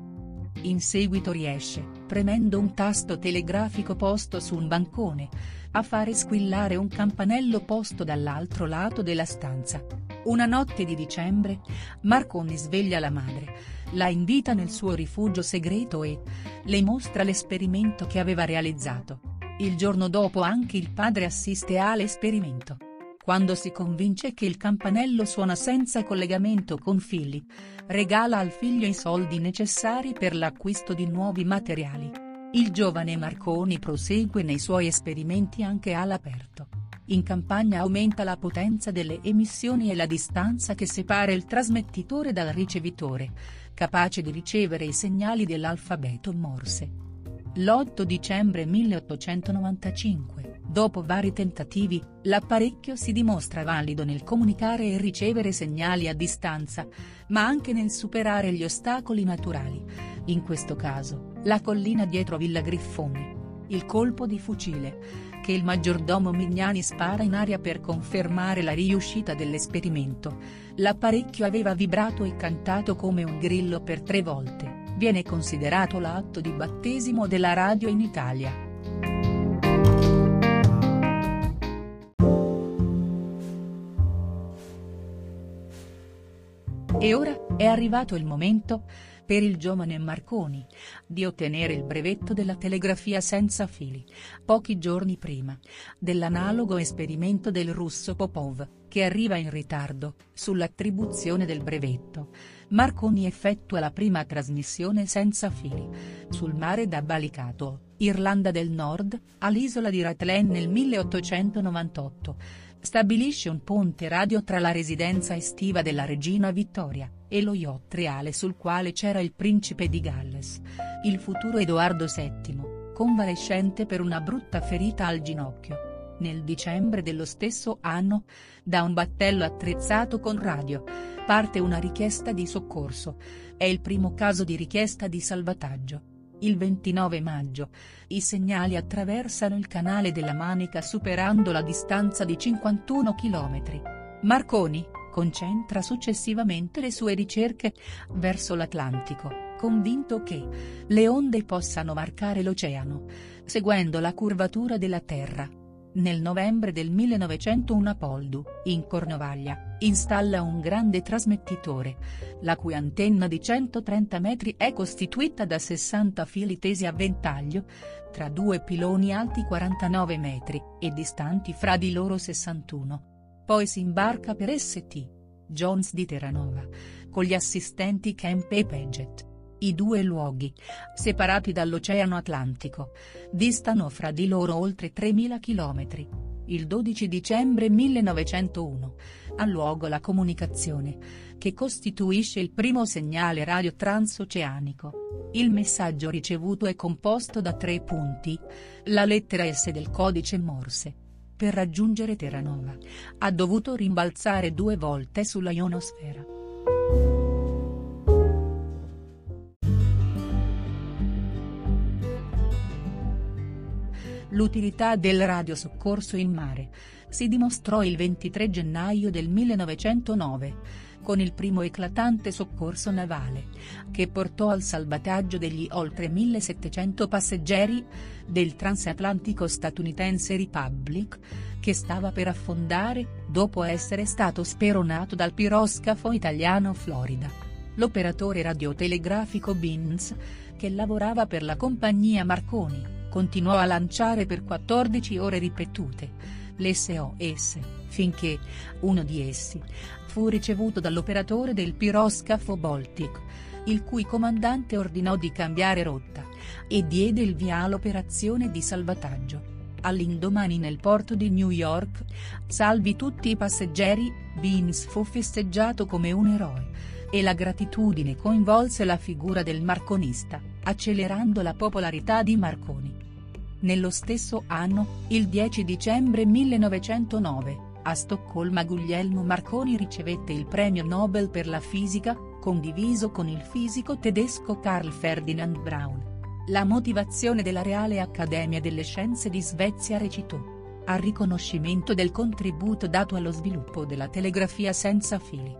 In seguito riesce, premendo un tasto telegrafico posto su un bancone, a fare squillare un campanello posto dall'altro lato della stanza. Una notte di dicembre, Marconi sveglia la madre la invita nel suo rifugio segreto e le mostra l'esperimento che aveva realizzato. Il giorno dopo anche il padre assiste all'esperimento. Quando si convince che il campanello suona senza collegamento con fili, regala al figlio i soldi necessari per l'acquisto di nuovi materiali. Il giovane Marconi prosegue nei suoi esperimenti anche all'aperto. In campagna aumenta la potenza delle emissioni e la distanza che separa il trasmettitore dal ricevitore, capace di ricevere i segnali dell'alfabeto Morse. L'8 dicembre 1895, dopo vari tentativi, l'apparecchio si dimostra valido nel comunicare e ricevere segnali a distanza, ma anche nel superare gli ostacoli naturali, in questo caso, la collina dietro Villa Griffoni. Il colpo di fucile, che il maggiordomo Mignani spara in aria per confermare la riuscita dell'esperimento. L'apparecchio aveva vibrato e cantato come un grillo per tre volte, viene considerato l'atto di battesimo della radio in Italia. E ora, è arrivato il momento, per il giovane Marconi, di ottenere il brevetto della telegrafia senza fili, pochi giorni prima, dell'analogo esperimento del russo Popov, che arriva in ritardo, sull'attribuzione del brevetto. Marconi effettua la prima trasmissione senza fili, sul mare da Balicato, Irlanda del Nord, all'isola di Rathlin nel 1898. Stabilisce un ponte radio tra la residenza estiva della regina Vittoria, e lo yacht reale sul quale c'era il principe di Galles, il futuro Edoardo VII, convalescente per una brutta ferita al ginocchio. Nel dicembre dello stesso anno, da un battello attrezzato con radio, parte una richiesta di soccorso. È il primo caso di richiesta di salvataggio. Il 29 maggio, i segnali attraversano il canale della Manica superando la distanza di 51 km. Marconi, concentra successivamente le sue ricerche verso l'Atlantico, convinto che le onde possano varcare l'oceano, seguendo la curvatura della Terra. Nel novembre del 1901 a Poldu, in Cornovaglia, installa un grande trasmettitore, la cui antenna di 130 metri è costituita da 60 fili tesi a ventaglio, tra due piloni alti 49 metri, e distanti fra di loro 61. Poi si imbarca per St. Jones di Terranova, con gli assistenti Kemp e Paget. I due luoghi, separati dall'Oceano Atlantico, distano fra di loro oltre 3.000 chilometri. Il 12 dicembre 1901, ha luogo la comunicazione, che costituisce il primo segnale radio transoceanico. Il messaggio ricevuto è composto da tre punti, la lettera S del codice Morse. Per raggiungere Terranova, ha dovuto rimbalzare due volte sulla ionosfera. L'utilità del radiosoccorso in mare, si dimostrò il 23 gennaio del 1909, con il primo eclatante soccorso navale, che portò al salvataggio degli oltre 1700 passeggeri, del transatlantico statunitense Republic, che stava per affondare, dopo essere stato speronato dal piroscafo italiano Florida. L'operatore radiotelegrafico Binz, che lavorava per la compagnia Marconi, continuò a lanciare per 14 ore ripetute, l'SOS, finché, uno di essi, fu ricevuto dall'operatore del piroscafo Baltic, il cui comandante ordinò di cambiare rotta, e diede il via all'operazione di salvataggio. All'indomani nel porto di New York, salvi tutti i passeggeri, Beans fu festeggiato come un eroe, e la gratitudine coinvolse la figura del marconista, accelerando la popolarità di Marconi. Nello stesso anno, il 10 dicembre 1909, a Stoccolma Guglielmo Marconi ricevette il premio Nobel per la fisica, condiviso con il fisico tedesco Carl Ferdinand Braun. La motivazione della Reale Accademia delle Scienze di Svezia recitò. A riconoscimento del contributo dato allo sviluppo della telegrafia senza fili.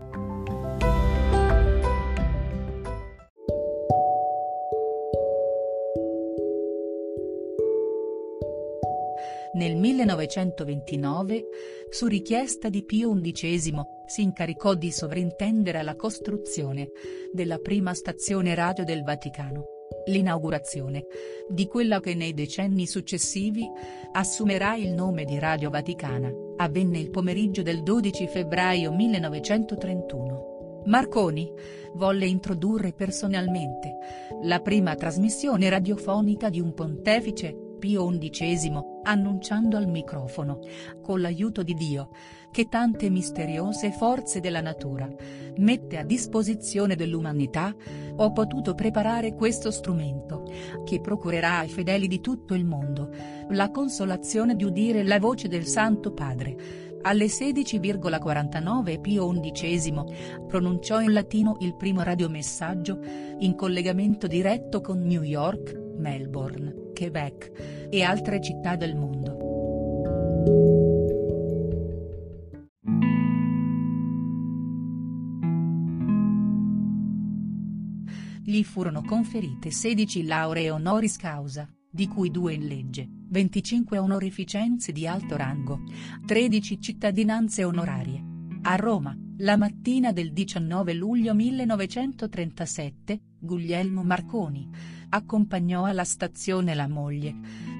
Nel 1929, su richiesta di Pio XI, si incaricò di sovrintendere alla costruzione della prima stazione radio del Vaticano. L'inaugurazione, di quella che nei decenni successivi, assumerà il nome di Radio Vaticana, avvenne il pomeriggio del 12 febbraio 1931. Marconi, volle introdurre personalmente, la prima trasmissione radiofonica di un pontefice, Pio XI, annunciando al microfono, con l'aiuto di Dio, che tante misteriose forze della natura, mette a disposizione dell'umanità, ho potuto preparare questo strumento, che procurerà ai fedeli di tutto il mondo, la consolazione di udire la voce del Santo Padre. Alle 16,49 Pio XI, pronunciò in latino il primo radiomessaggio, in collegamento diretto con New York, Melbourne, Quebec, e altre città del mondo. Gli furono conferite 16 lauree honoris causa, di cui due in legge, 25 onorificenze di alto rango, 13 cittadinanze onorarie. A Roma, la mattina del 19 luglio 1937, Guglielmo Marconi, accompagnò alla stazione la moglie,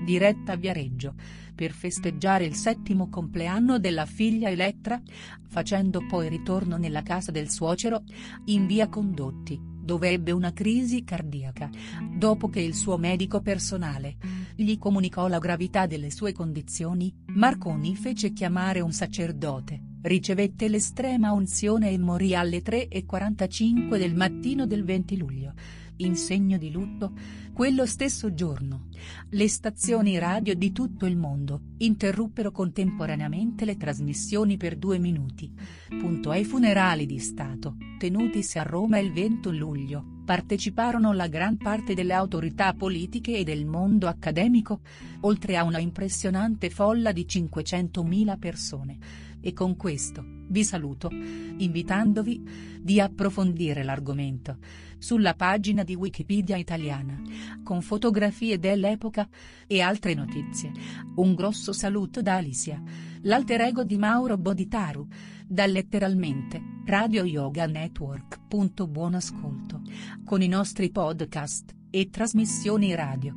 diretta a Viareggio, per festeggiare il settimo compleanno della figlia Elettra, facendo poi ritorno nella casa del suocero, in via Condotti, dove ebbe una crisi cardiaca, dopo che il suo medico personale gli comunicò la gravità delle sue condizioni, Marconi fece chiamare un sacerdote, ricevette l'estrema unzione e morì alle 3.45 del mattino del 20 luglio in segno di lutto, quello stesso giorno, le stazioni radio di tutto il mondo, interruppero contemporaneamente le trasmissioni per due minuti. Punto ai funerali di Stato, tenutisi a Roma il 20 luglio, parteciparono la gran parte delle autorità politiche e del mondo accademico, oltre a una impressionante folla di 500.000 persone E con questo, vi saluto, invitandovi di approfondire l'argomento sulla pagina di Wikipedia italiana, con fotografie dell'epoca e altre notizie. Un grosso saluto da Alicia, l'alter ego di Mauro Boditaru, da letteralmente Radio Yoga Network. Buon ascolto, con i nostri podcast e trasmissioni radio.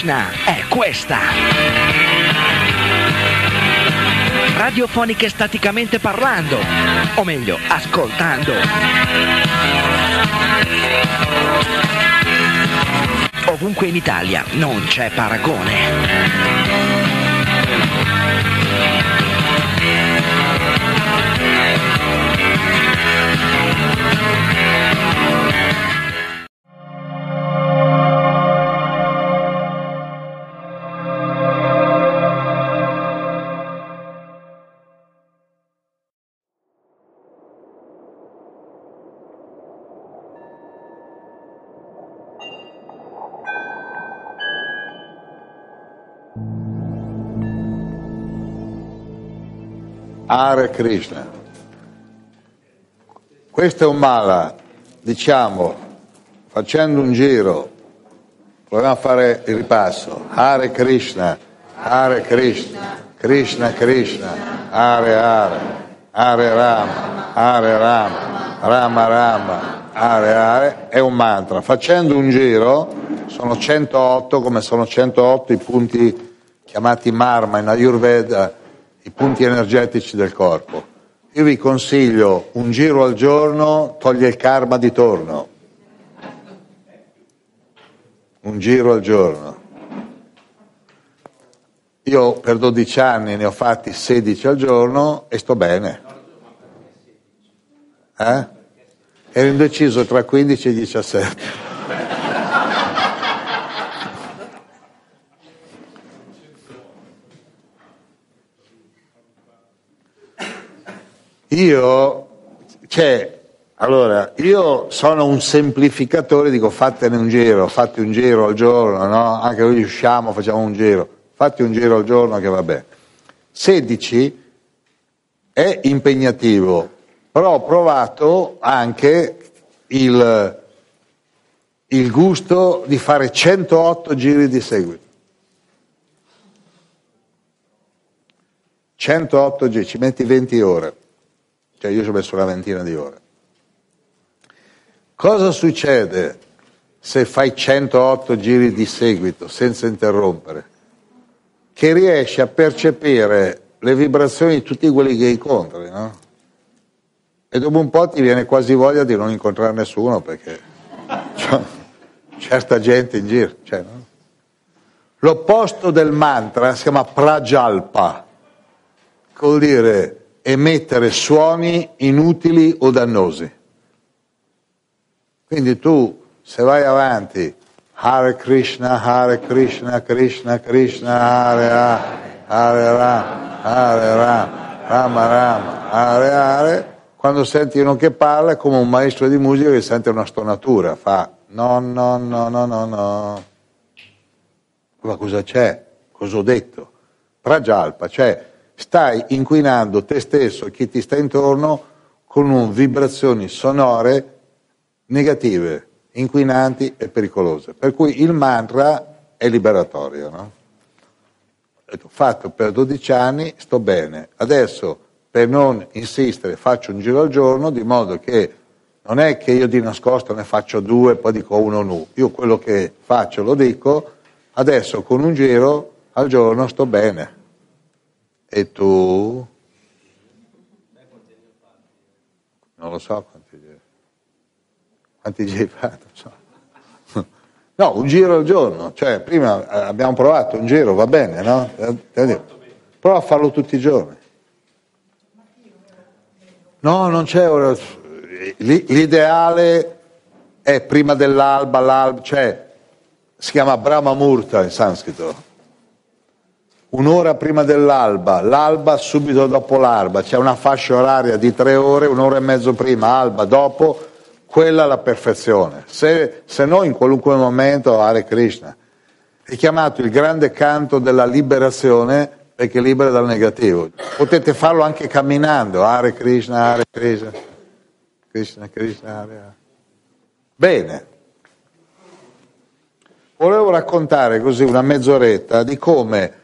Krishna è questa. Radiofoniche staticamente parlando, o meglio, ascoltando. Ovunque in Italia non c'è paragone. Hare Krishna. Questo è un mala, diciamo, facendo un giro, proviamo a fare il ripasso. Hare Krishna, Hare Krishna, Krishna Krishna, Hare Hare, Hare Rama, Hare Rama, Rama Rama, Hare Hare, è un mantra. Facendo un giro, sono 108 come sono 108 i punti chiamati marma in Ayurveda, i punti energetici del corpo. Io vi consiglio un giro al giorno, toglie il karma di torno. Un giro al giorno. Io per 12 anni ne ho fatti 16 al giorno e sto bene. Eh? Ero indeciso tra 15 e 17. Io, cioè, allora, io sono un semplificatore, dico fatene un giro, fatti un giro al giorno, no? Anche noi usciamo, facciamo un giro, fatti un giro al giorno che va bene. 16 è impegnativo, però ho provato anche il, il gusto di fare 108 giri di seguito. 108 giri, ci metti 20 ore. Cioè io ci ho messo una ventina di ore. Cosa succede se fai 108 giri di seguito senza interrompere? Che riesci a percepire le vibrazioni di tutti quelli che incontri, no? E dopo un po' ti viene quasi voglia di non incontrare nessuno perché c'è certa gente in giro. Cioè, no? L'opposto del mantra si chiama prajalpa, che vuol dire emettere suoni inutili o dannosi. Quindi tu, se vai avanti, Hare Krishna, Hare Krishna, Krishna Krishna, Hare Hare, Hare Rama, Hare Rama, Rama Rama, Hare Hare, quando senti uno che parla è come un maestro di musica che sente una stonatura, fa no, no, no, no, no, no. Ma cosa c'è? Cosa ho detto? Prajalpa, cioè stai inquinando te stesso e chi ti sta intorno con vibrazioni sonore negative, inquinanti e pericolose. Per cui il mantra è liberatorio. No? Fatto per 12 anni, sto bene. Adesso, per non insistere, faccio un giro al giorno, di modo che non è che io di nascosto ne faccio due, poi dico uno nu. Io quello che faccio lo dico, adesso con un giro al giorno sto bene. E tu? Non lo so quanti giri. Quanti giri fatto? So. No, un giro al giorno. Cioè, prima eh, abbiamo provato un giro, va bene, no? Prova a farlo tutti i giorni. No, non c'è ora. L'ideale è prima dell'alba, l'alba, cioè si chiama Brahma Murta in sanscrito un'ora prima dell'alba, l'alba subito dopo l'alba, c'è una fascia oraria di tre ore, un'ora e mezzo prima, alba dopo, quella è la perfezione. Se, se no in qualunque momento Hare Krishna. È chiamato il grande canto della liberazione perché libera dal negativo. Potete farlo anche camminando, Hare Krishna, Hare Krishna, Krishna Krishna, Hare Hare. Bene. Volevo raccontare così una mezz'oretta di come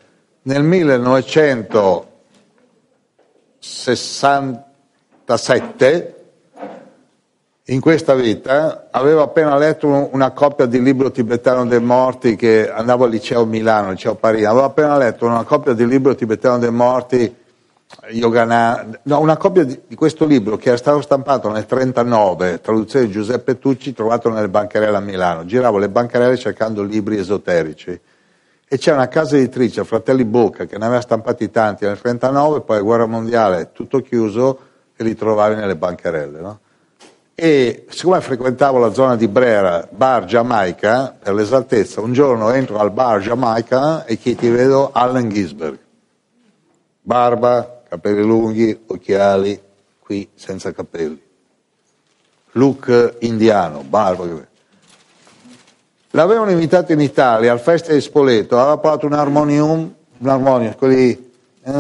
nel 1967 in questa vita avevo appena letto una copia di libro tibetano dei morti che andavo al liceo Milano, al liceo Parigi, avevo appena letto una copia di libro tibetano dei morti, Yogana, no, una copia di, di, questo libro che era stato stampato nel 1939, traduzione di Giuseppe Tucci, trovato nelle bancarelle a Milano. Giravo le bancarelle cercando libri esoterici e c'è una casa editrice, Fratelli Bocca, che ne aveva stampati tanti nel 1939, poi guerra mondiale, tutto chiuso e li trovavi nelle bancarelle. No? e siccome frequentavo la zona di Brera, bar Giamaica, per l'esaltezza, un giorno entro al bar Giamaica e chi ti vedo? Allen Gisberg. Barba, capelli lunghi, occhiali, qui senza capelli. Look indiano, barba. L'avevano invitato in Italia al Festival di Spoleto, aveva parlato un armonium, un armonium, quelli... Era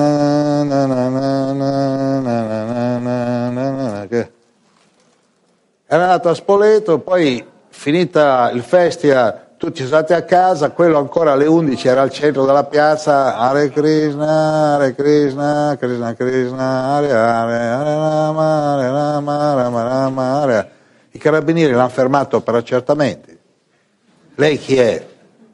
andato a Spoleto, poi finita il festival, tutti stati a casa, quello ancora alle 11 era al centro della piazza, Hare Krishna, Hare Krishna, Krishna Krishna, Hare Hare, Hare Rama, Hare Rama, Rama Rama, Hare I carabinieri l'hanno fermato per accertamenti. Lei chi è?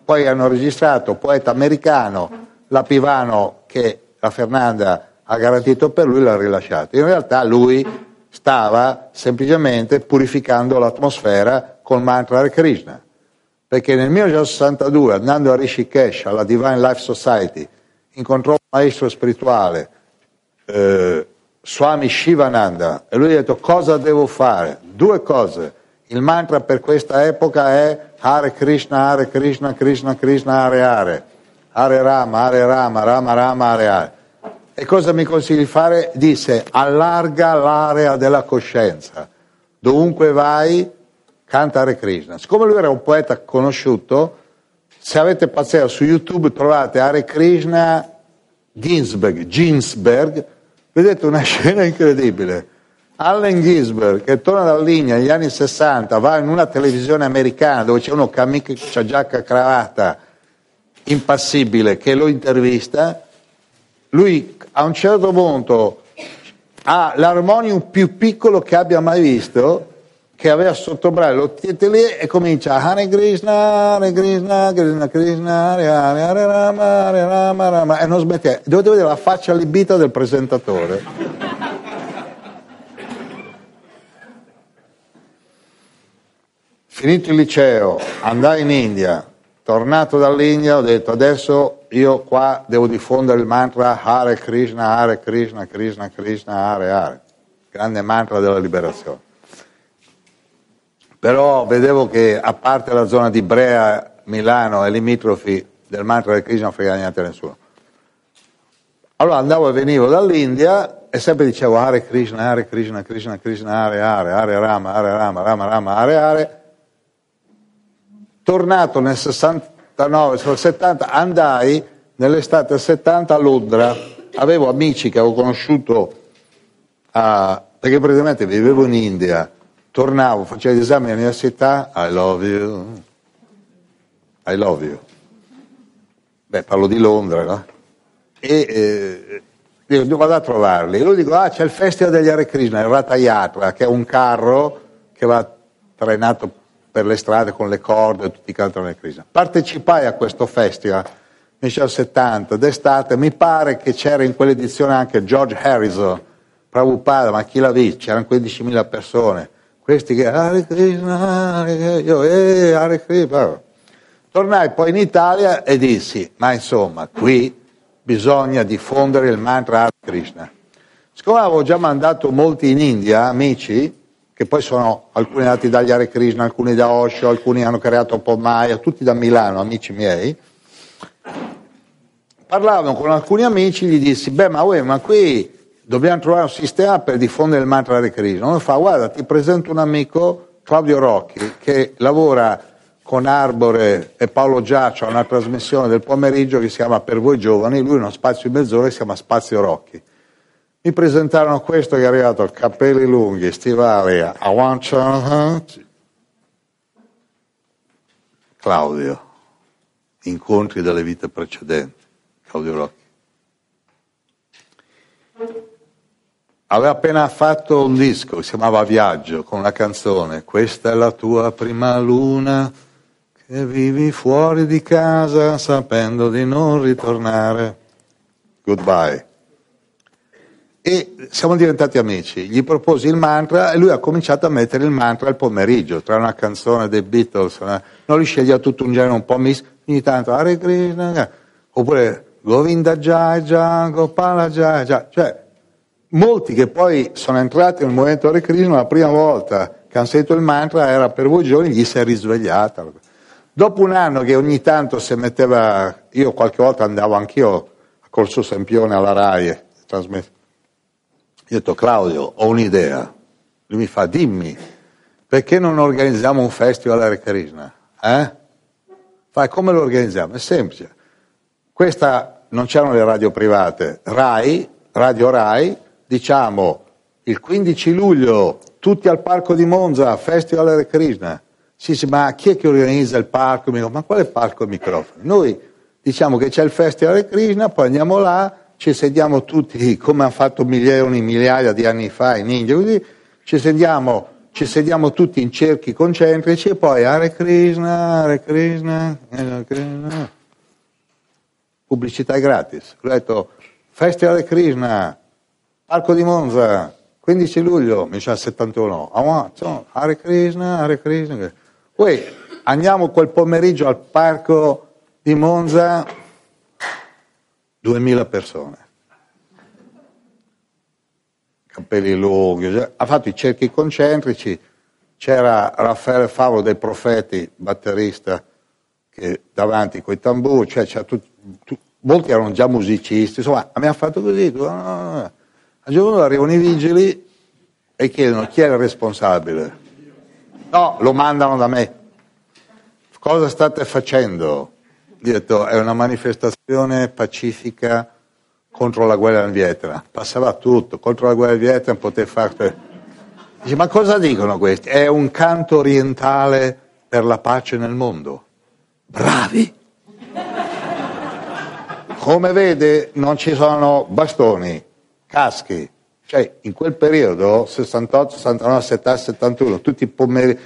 Poi hanno registrato poeta americano, la Pivano che la Fernanda ha garantito per lui, l'ha rilasciato. In realtà lui stava semplicemente purificando l'atmosfera col mantra Hare Krishna. Perché nel 1962, andando a Rishikesh, alla Divine Life Society, incontrò un maestro spirituale, eh, Swami Shivananda, e lui ha detto cosa devo fare? Due cose. Il mantra per questa epoca è Hare Krishna, Hare Krishna, Krishna Krishna, Hare Hare. Hare Rama, Hare Rama, Rama Rama, Hare Hare. E cosa mi consigli di fare? Disse allarga l'area della coscienza. Dovunque vai, canta Hare Krishna. Siccome lui era un poeta conosciuto, se avete pazienza su YouTube trovate Hare Krishna Ginsberg, Ginsberg, vedete una (laughs) scena incredibile. Allen Ginsberg che torna dall'India negli anni 60, va in una televisione americana dove c'è uno che ha giacca cravatta impassibile che lo intervista lui a un certo punto ha l'armonium più piccolo che abbia mai visto, che aveva sotto braccio, lo tiene lì e comincia Hare Krishna, Hare Krishna, Krishna Krishna, Hare Hare, Hare Rama, Hare Rama, Rama, e non smette. Dovete vedere la faccia allibita del presentatore. Finito il liceo, andai in India, tornato dall'India ho detto adesso io qua devo diffondere il mantra Hare Krishna, Hare Krishna, Krishna Krishna, Hare Hare, grande mantra della liberazione. Però vedevo che a parte la zona di Brea, Milano e limitrofi del mantra del Krishna non frega niente a nessuno. Allora andavo e venivo dall'India e sempre dicevo Hare Krishna, Hare Krishna, Krishna Krishna, Hare Hare, Hare Rama, Hare Rama, Rama Rama, Hare Hare tornato nel 69, nel 70, andai nell'estate del 70 a Londra, avevo amici che avevo conosciuto, a, perché praticamente vivevo in India, tornavo, facevo gli esami all'università, I love you, I love you. Beh, parlo di Londra, no? E eh, vado a trovarli. E lui dico, ah, c'è il Festival degli Hare Krishna, il Rata Yatra, che è un carro che va trainato per le strade con le corde e tutti cantano nel Krishna. Partecipai a questo festival nel 70 d'estate, mi pare che c'era in quell'edizione anche George Harrison, Prabhupada, ma chi l'ha visto? C'erano 15.000 persone, questi che Hare Krishna, io, eh, Hare Krishna. Tornai poi in Italia e dissi, ma insomma, qui bisogna diffondere il mantra Hare Krishna. Siccome avevo già mandato molti in India, amici, che poi sono alcuni nati dagli Hare Krishna, alcuni da Osho, alcuni hanno creato Pomaya, tutti da Milano, amici miei. Parlavo con alcuni amici, gli dissi, beh ma uè, ma qui dobbiamo trovare un sistema per diffondere il mantra Hare Krishna. Uno fa, guarda, ti presento un amico, Claudio Rocchi, che lavora con Arbore e Paolo Giaccio a una trasmissione del pomeriggio che si chiama Per voi giovani, lui uno spazio di mezz'ora si chiama Spazio Rocchi. Mi presentarono questo che è arrivato, capelli lunghi, stivali, a guancia, Claudio, incontri delle vite precedenti, Claudio Rocchi. aveva appena fatto un disco si chiamava Viaggio con una canzone Questa è la tua prima luna che vivi fuori di casa sapendo di non ritornare. Goodbye. E siamo diventati amici. Gli proposi il mantra e lui ha cominciato a mettere il mantra al pomeriggio, tra una canzone dei Beatles. Eh. Non lui sceglieva tutto un genere un po' mis, ogni tanto Hare Krishna, oppure Govinda Jai Jai, Gopala Jai Jai. Cioè, molti che poi sono entrati nel movimento Hare Krishna la prima volta che hanno sentito il mantra era per voi giorni, gli si è risvegliata. Dopo un anno che ogni tanto si metteva, io qualche volta andavo anch'io a Corso Sempione alla RAI, trasmesso. Io ho detto Claudio, ho un'idea. Lui mi fa, dimmi, perché non organizziamo un festival Hare Krishna? Eh? Fai, come lo organizziamo? È semplice. Questa non c'erano le radio private, RAI, Radio RAI, diciamo il 15 luglio tutti al parco di Monza, Festival Hare Krishna. Si dice, ma chi è che organizza il parco? Ma quale parco e microfono? Noi diciamo che c'è il Festival Hare Krishna, poi andiamo là, ci sediamo tutti come hanno fatto milioni, migliaia di anni fa in India, così ci sediamo, ci sediamo tutti in cerchi concentrici e poi Hare Krishna, Hare Krishna, Hare Krishna. Pubblicità gratis. Ho detto, Festival Hare Krishna, Parco di Monza, 15 luglio 1971. Hare Krishna, Hare Krishna. Poi andiamo quel pomeriggio al parco di Monza, 2000 persone. Capelli lunghi, ha fatto i cerchi concentrici, c'era Raffaele Favolo dei Profeti, batterista, che davanti coi tamburi, cioè tut, tut, molti erano già musicisti, insomma abbiamo fatto così. No, no, no. A giorno arrivano i vigili e chiedono chi è il responsabile. No, lo mandano da me. Cosa state facendo? Detto, è una manifestazione pacifica contro la guerra in Vietnam. Passava tutto, contro la guerra in Vietnam poteva fare... Dice, ma cosa dicono questi? È un canto orientale per la pace nel mondo. Bravi! Come vede non ci sono bastoni, caschi. Cioè, in quel periodo, 68, 69, 70, 71, tutti pomer-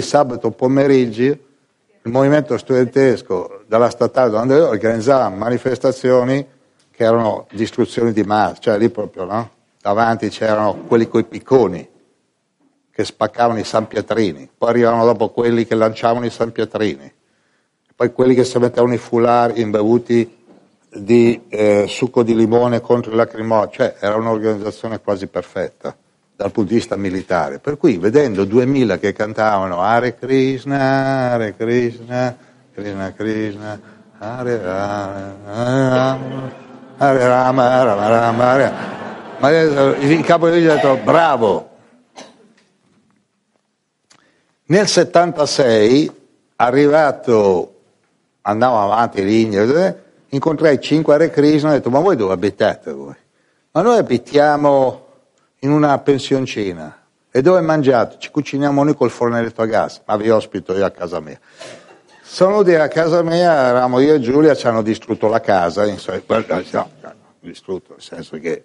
sabato pomeriggi, il movimento studentesco della statale dove organizzava manifestazioni che erano distruzioni di massa, cioè lì proprio, no? Davanti c'erano quelli coi picconi che spaccavano i San Pietrini, poi arrivavano dopo quelli che lanciavano i San Pietrini, poi quelli che si mettevano i foulard imbevuti di eh, succo di limone contro i lacrimogeni, cioè era un'organizzazione quasi perfetta dal punto di vista militare. Per cui vedendo 2000 che cantavano Hare Krishna, Hare Krishna, Krishna Krishna, Hare Rama, Hare Rama, Rama, Rama, Hare Ma il capo di ha detto bravo. Nel 76, arrivato, andavo avanti, linee, incontrai cinque Hare Krishna e ho detto ma voi dove abitate voi? Ma noi abitiamo in una pensioncina e dove mangiate? Ci cuciniamo noi col fornelletto a gas, ma vi ospito io a casa mia. Sono venuti a casa mia, eravamo io e Giulia, ci hanno distrutto la casa, insomma, no, distrutto nel senso che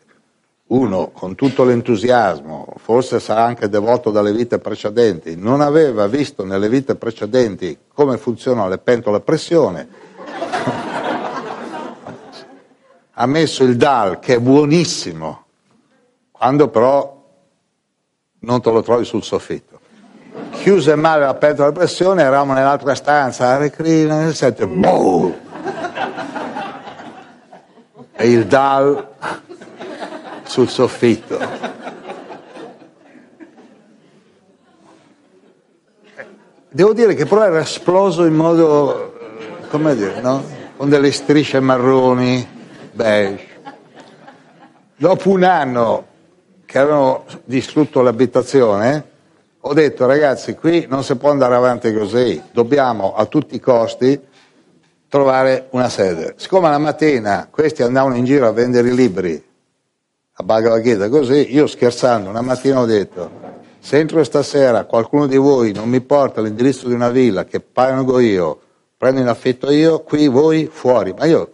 uno con tutto l'entusiasmo, forse sarà anche devoto dalle vite precedenti, non aveva visto nelle vite precedenti come funzionano le pentole a pressione (laughs) ha messo il dal che è buonissimo, quando però non te lo trovi sul soffitto. Chiuse male la pentola a pressione, eravamo nell'altra stanza, a recrina nel sette, boh! E il dal sul soffitto. Devo dire che però era esploso in modo, come dire, no? Con delle strisce marroni, beige. Dopo un anno che avevano distrutto l'abitazione, ho detto ragazzi qui non si può andare avanti così, dobbiamo a tutti i costi trovare una sede. Siccome la mattina questi andavano in giro a vendere i libri a Bhagavad Gita così, io scherzando una mattina ho detto se entro stasera qualcuno di voi non mi porta l'indirizzo di una villa che pago io, prendo in affitto io, qui voi fuori. Ma io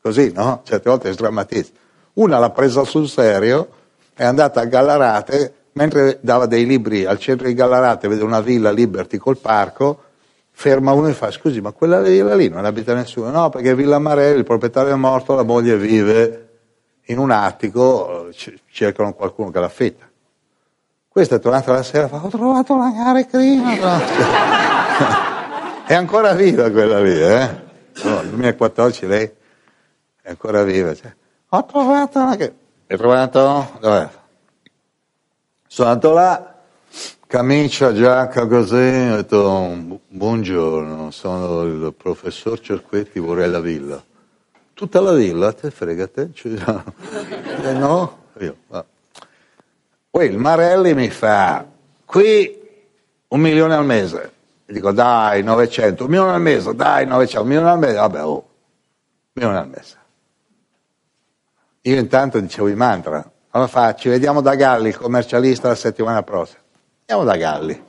così, no? Certe volte sdrammatizzo. Una l'ha presa sul serio, è andata a Gallarate, mentre dava dei libri al centro di Gallarate, vede una villa Liberty col parco, ferma uno e fa, scusi, ma quella villa lì non abita nessuno? No, perché Villa Marelli, il proprietario è morto, la moglie vive in un attico, cercano qualcuno che l'affitta. Questa è tornata la sera, fa, ho trovato la Hare Krishna. (laughs) è ancora viva quella lì, eh? No, nel 2014 lei è ancora viva. Cioè, ho trovato la... Hai trovato? Dov'è? Sono andato là, camicia, giacca così, ho detto buongiorno, sono il professor Cerquetti, vorrei la villa. Tutta la villa, te fregate? (laughs) Eh, no? Io, va. Poi il Marelli mi fa, qui un milione al mese. E dico, dai, 900, un milione al mese, dai, 900, un milione al mese, vabbè, oh, un milione al mese. Io intanto dicevo i mantra, allora fa, ci vediamo da Galli, il commercialista, la settimana prossima. Andiamo da Galli.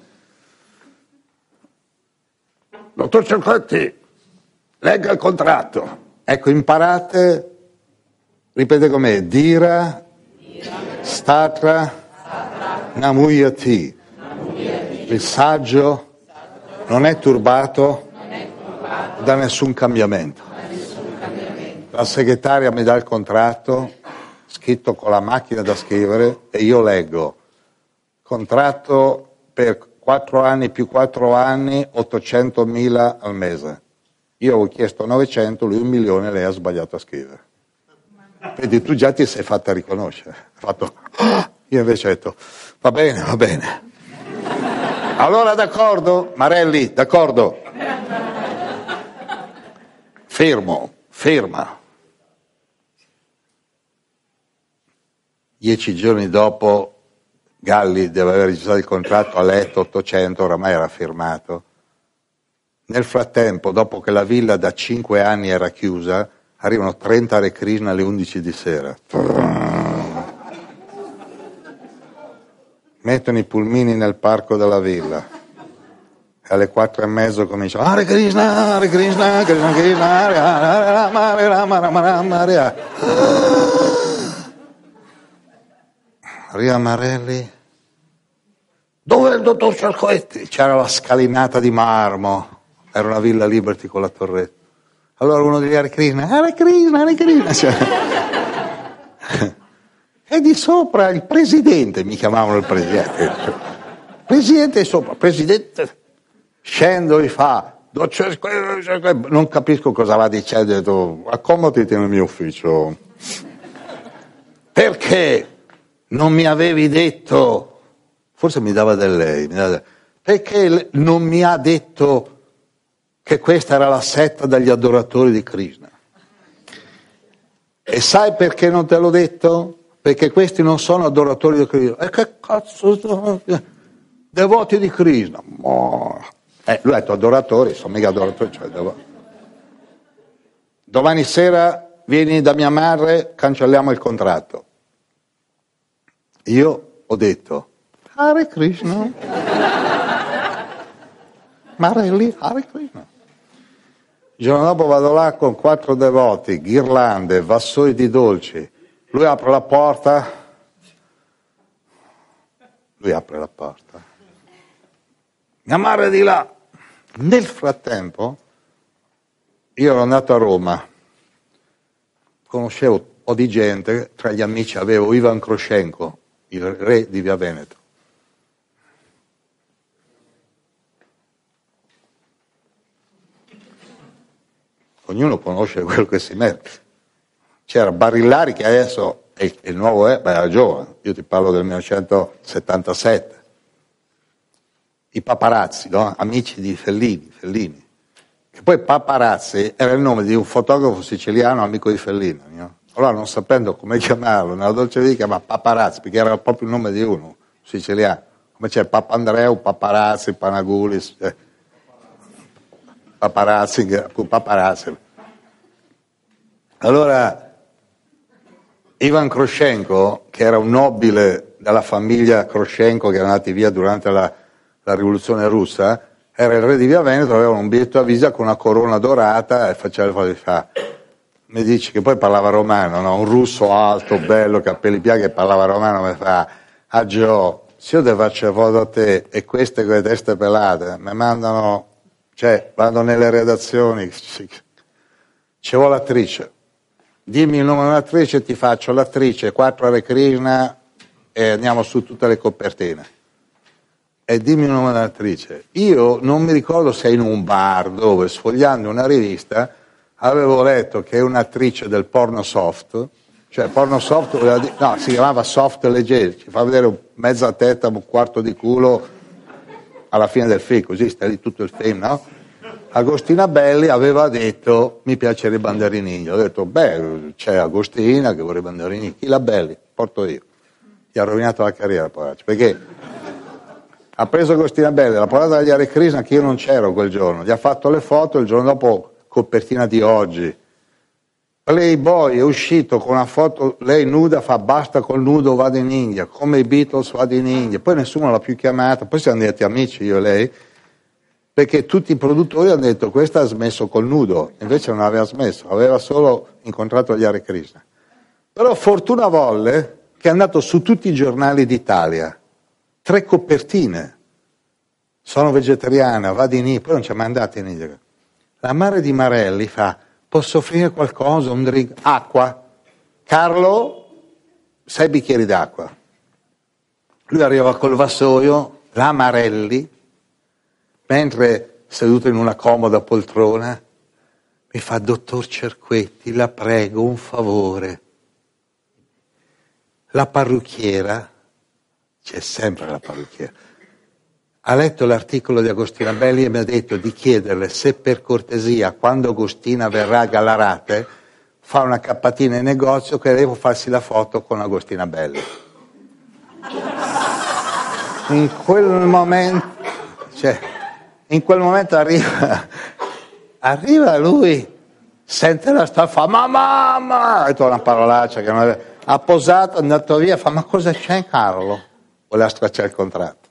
Dottor Cerquetti, legga il contratto. Ecco, imparate, ripete com'è, dira, statra, Namuyati. Il saggio non è turbato da nessun cambiamento. La segretaria mi dà il contratto scritto con la macchina da scrivere e io leggo contratto per 4 anni più 4 anni 800 mila al mese. Io avevo chiesto 900, lui un milione, lei ha sbagliato a scrivere. Vedi, tu già ti sei fatta riconoscere. Fatto! (gasps) Io invece ho detto, Va bene, va bene. Allora d'accordo? Marelli, d'accordo? Fermo, ferma. Dieci giorni dopo Galli deve aver registrato il contratto a letto 800, oramai era firmato. Nel frattempo, dopo che la villa da cinque anni era chiusa, arrivano 30 Hare alle 11 di sera. Mettono i pulmini nel parco della villa. E alle quattro e mezzo cominciano Hare Krishna, Hare Krishna, Krishna Krishna, Hare Hare Rama, Hare Rama, Rama Rama, Hare Ria Marelli dove è il dottor Ciarcoetti? C'era la scalinata di marmo, era una villa Liberty con la torretta. Allora uno degli Hare Krishna, Hare Krishna, Hare Krishna. Cioè, (laughs) e di sopra il presidente, mi chiamavano il presidente. Presidente sopra, presidente, scendo e fa, non capisco cosa va dicendo, ho detto, accomodati nel mio ufficio. Perché non mi avevi detto, forse mi dava del lei, dava, perché non mi ha detto che questa era la setta degli adoratori di Krishna? E sai perché non te l'ho detto? perché questi non sono adoratori di Krishna. E che cazzo sono? Devoti di Krishna. Oh. Eh, lui ha detto adoratori, sono mica adoratori, cioè devoti. Domani sera vieni da mia madre, cancelliamo il contratto. Io ho detto, Hare Krishna. Marelli, Hare Krishna. Il giorno dopo vado là con quattro devoti, ghirlande, vassoi di dolci, lui apre la porta, lui apre la porta. Mia madre di là. Nel frattempo, io ero andato a Roma, conoscevo un po' di gente, tra gli amici avevo Ivan Kroshenko, il re di Via Veneto. Ognuno conosce quello che si mette. C'era Barillari che adesso è il nuovo è, beh, era giovane, io ti parlo del 1977. I paparazzi, no? amici di Fellini, Fellini, Che poi Paparazzi era il nome di un fotografo siciliano amico di Fellini. No? Allora non sapendo come chiamarlo, nella dolce vita chiama Paparazzi, perché era proprio il nome di uno siciliano. Come c'è Papandreu, Paparazzi, Panagulis, eh. Paparazzi, Paparazzi. Allora, Ivan Kroshenko, che era un nobile della famiglia Kroshenko che era andati via durante la, la rivoluzione russa, era il re di Via Veneto, aveva un biglietto a visita con una corona dorata e faceva le fa. Mi dice che poi parlava romano, no? un russo alto, bello, capelli bianchi, che parlava romano, mi fa, ah Gio, se io ti faccio foto a te e queste con le teste pelate, mi mandano, cioè, vado nelle redazioni, ci vuole l'attrice, dimmi il nome dell'attrice, ti faccio l'attrice, quattro Hare Krishna e andiamo su tutte le copertine e dimmi il nome dell'attrice. Io non mi ricordo se in un bar dove sfogliando una rivista avevo letto che un'attrice del porno soft, cioè porno soft, no, si chiamava soft leggero, ci fa vedere mezza testa, un quarto di culo alla fine del film, così sta lì tutto il film, no? Agostina Belli aveva detto mi piacerebbe Banderini, ho detto beh c'è Agostina che vorrebbe Banderini, chi la Belli? Porto io. Gli ha rovinato la carriera, poraccio, perché ha preso Agostina Belli, l'ha portata agli Hare Krishna che io non c'ero quel giorno, gli ha fatto le foto, il giorno dopo copertina di oggi. Playboy è uscito con una foto, lei nuda fa basta col nudo, vado in India, come i Beatles vado in India, poi nessuno l'ha più chiamata, poi siamo diventati amici io e lei, perché tutti i produttori hanno detto questa ha smesso col nudo, invece non aveva smesso, aveva solo incontrato gli Hare Krishna. Però fortuna volle che è andato su tutti i giornali d'Italia, tre copertine. Sono vegetariana, vado in India, poi non ci è mai andata in India. La madre di Marelli fa, posso offrire qualcosa, un drink? Acqua. Carlo, sei bicchieri d'acqua. Lui arriva col vassoio, la Marelli, mentre seduto in una comoda poltrona, mi fa, dottor Cerquetti, la prego, un favore. La parrucchiera c'è sempre la parrucchiera. Ha letto l'articolo di Agostina Belli e mi ha detto di chiederle se per cortesia, quando Agostina verrà a Galarate, fa una cappatina in negozio che devo farsi la foto con Agostina Belli. In quel momento, cioè, in quel momento arriva, arriva lui, sente la staffa, ma mamma, ha detto una parolaccia che non aveva, ha posato, è andato via, fa ma cosa c'è Carlo? voleva stracciare il contratto.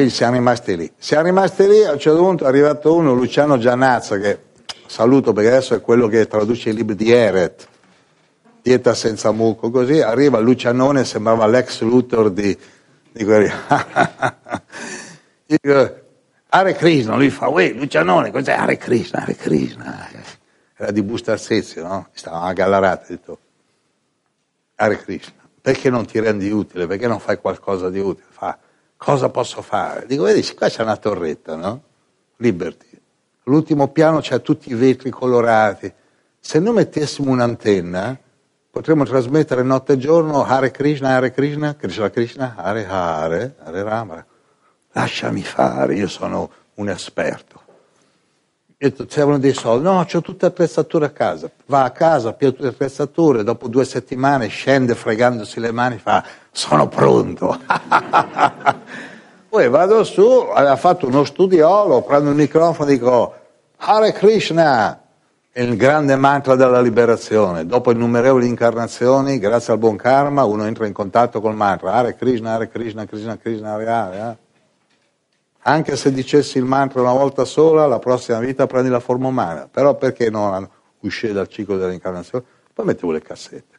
Quindi siamo rimasti lì. Siamo rimasti lì, a un certo punto è arrivato uno, Luciano Gianazza, che saluto perché adesso è quello che traduce i libri di Eret, Dieta senza muco, così, arriva Lucianone, sembrava l'ex Luthor di, di quelli. (laughs) Dico, Hare Krishna, lui fa, uè, Lucianone, cos'è Hare Krishna, Hare Krishna? Era di Bustarsezio, no? Stava a Gallarate, ha detto, Hare Krishna perché non ti rendi utile? Perché non fai qualcosa di utile? Fa, cosa posso fare? Dico, vedi, qua c'è una torretta, no? Liberty. L'ultimo piano c'ha tutti i vetri colorati. Se noi mettessimo un'antenna, potremmo trasmettere notte e giorno Hare Krishna, Hare Krishna, Krishna Krishna, Hare Hare, Hare Rama. Lasciami fare, io sono un esperto detto, servono dei soldi, no, ho tutte le attrezzature a casa, va a casa, piega tutte le attrezzature, dopo due settimane scende fregandosi le mani, fa, sono pronto. (laughs) Poi vado su, aveva fatto uno studiolo, prendo il microfono e dico, Hare Krishna, il grande mantra della liberazione. Dopo innumerevoli incarnazioni, grazie al buon karma, uno entra in contatto col mantra, Hare Krishna, Hare Krishna, Krishna Krishna, Hare Hare. Anche se dicessi il mantra una volta sola, la prossima vita prendi la forma umana. Però perché non uscire dal ciclo dell'incarnazione? Poi mettevo le cassette.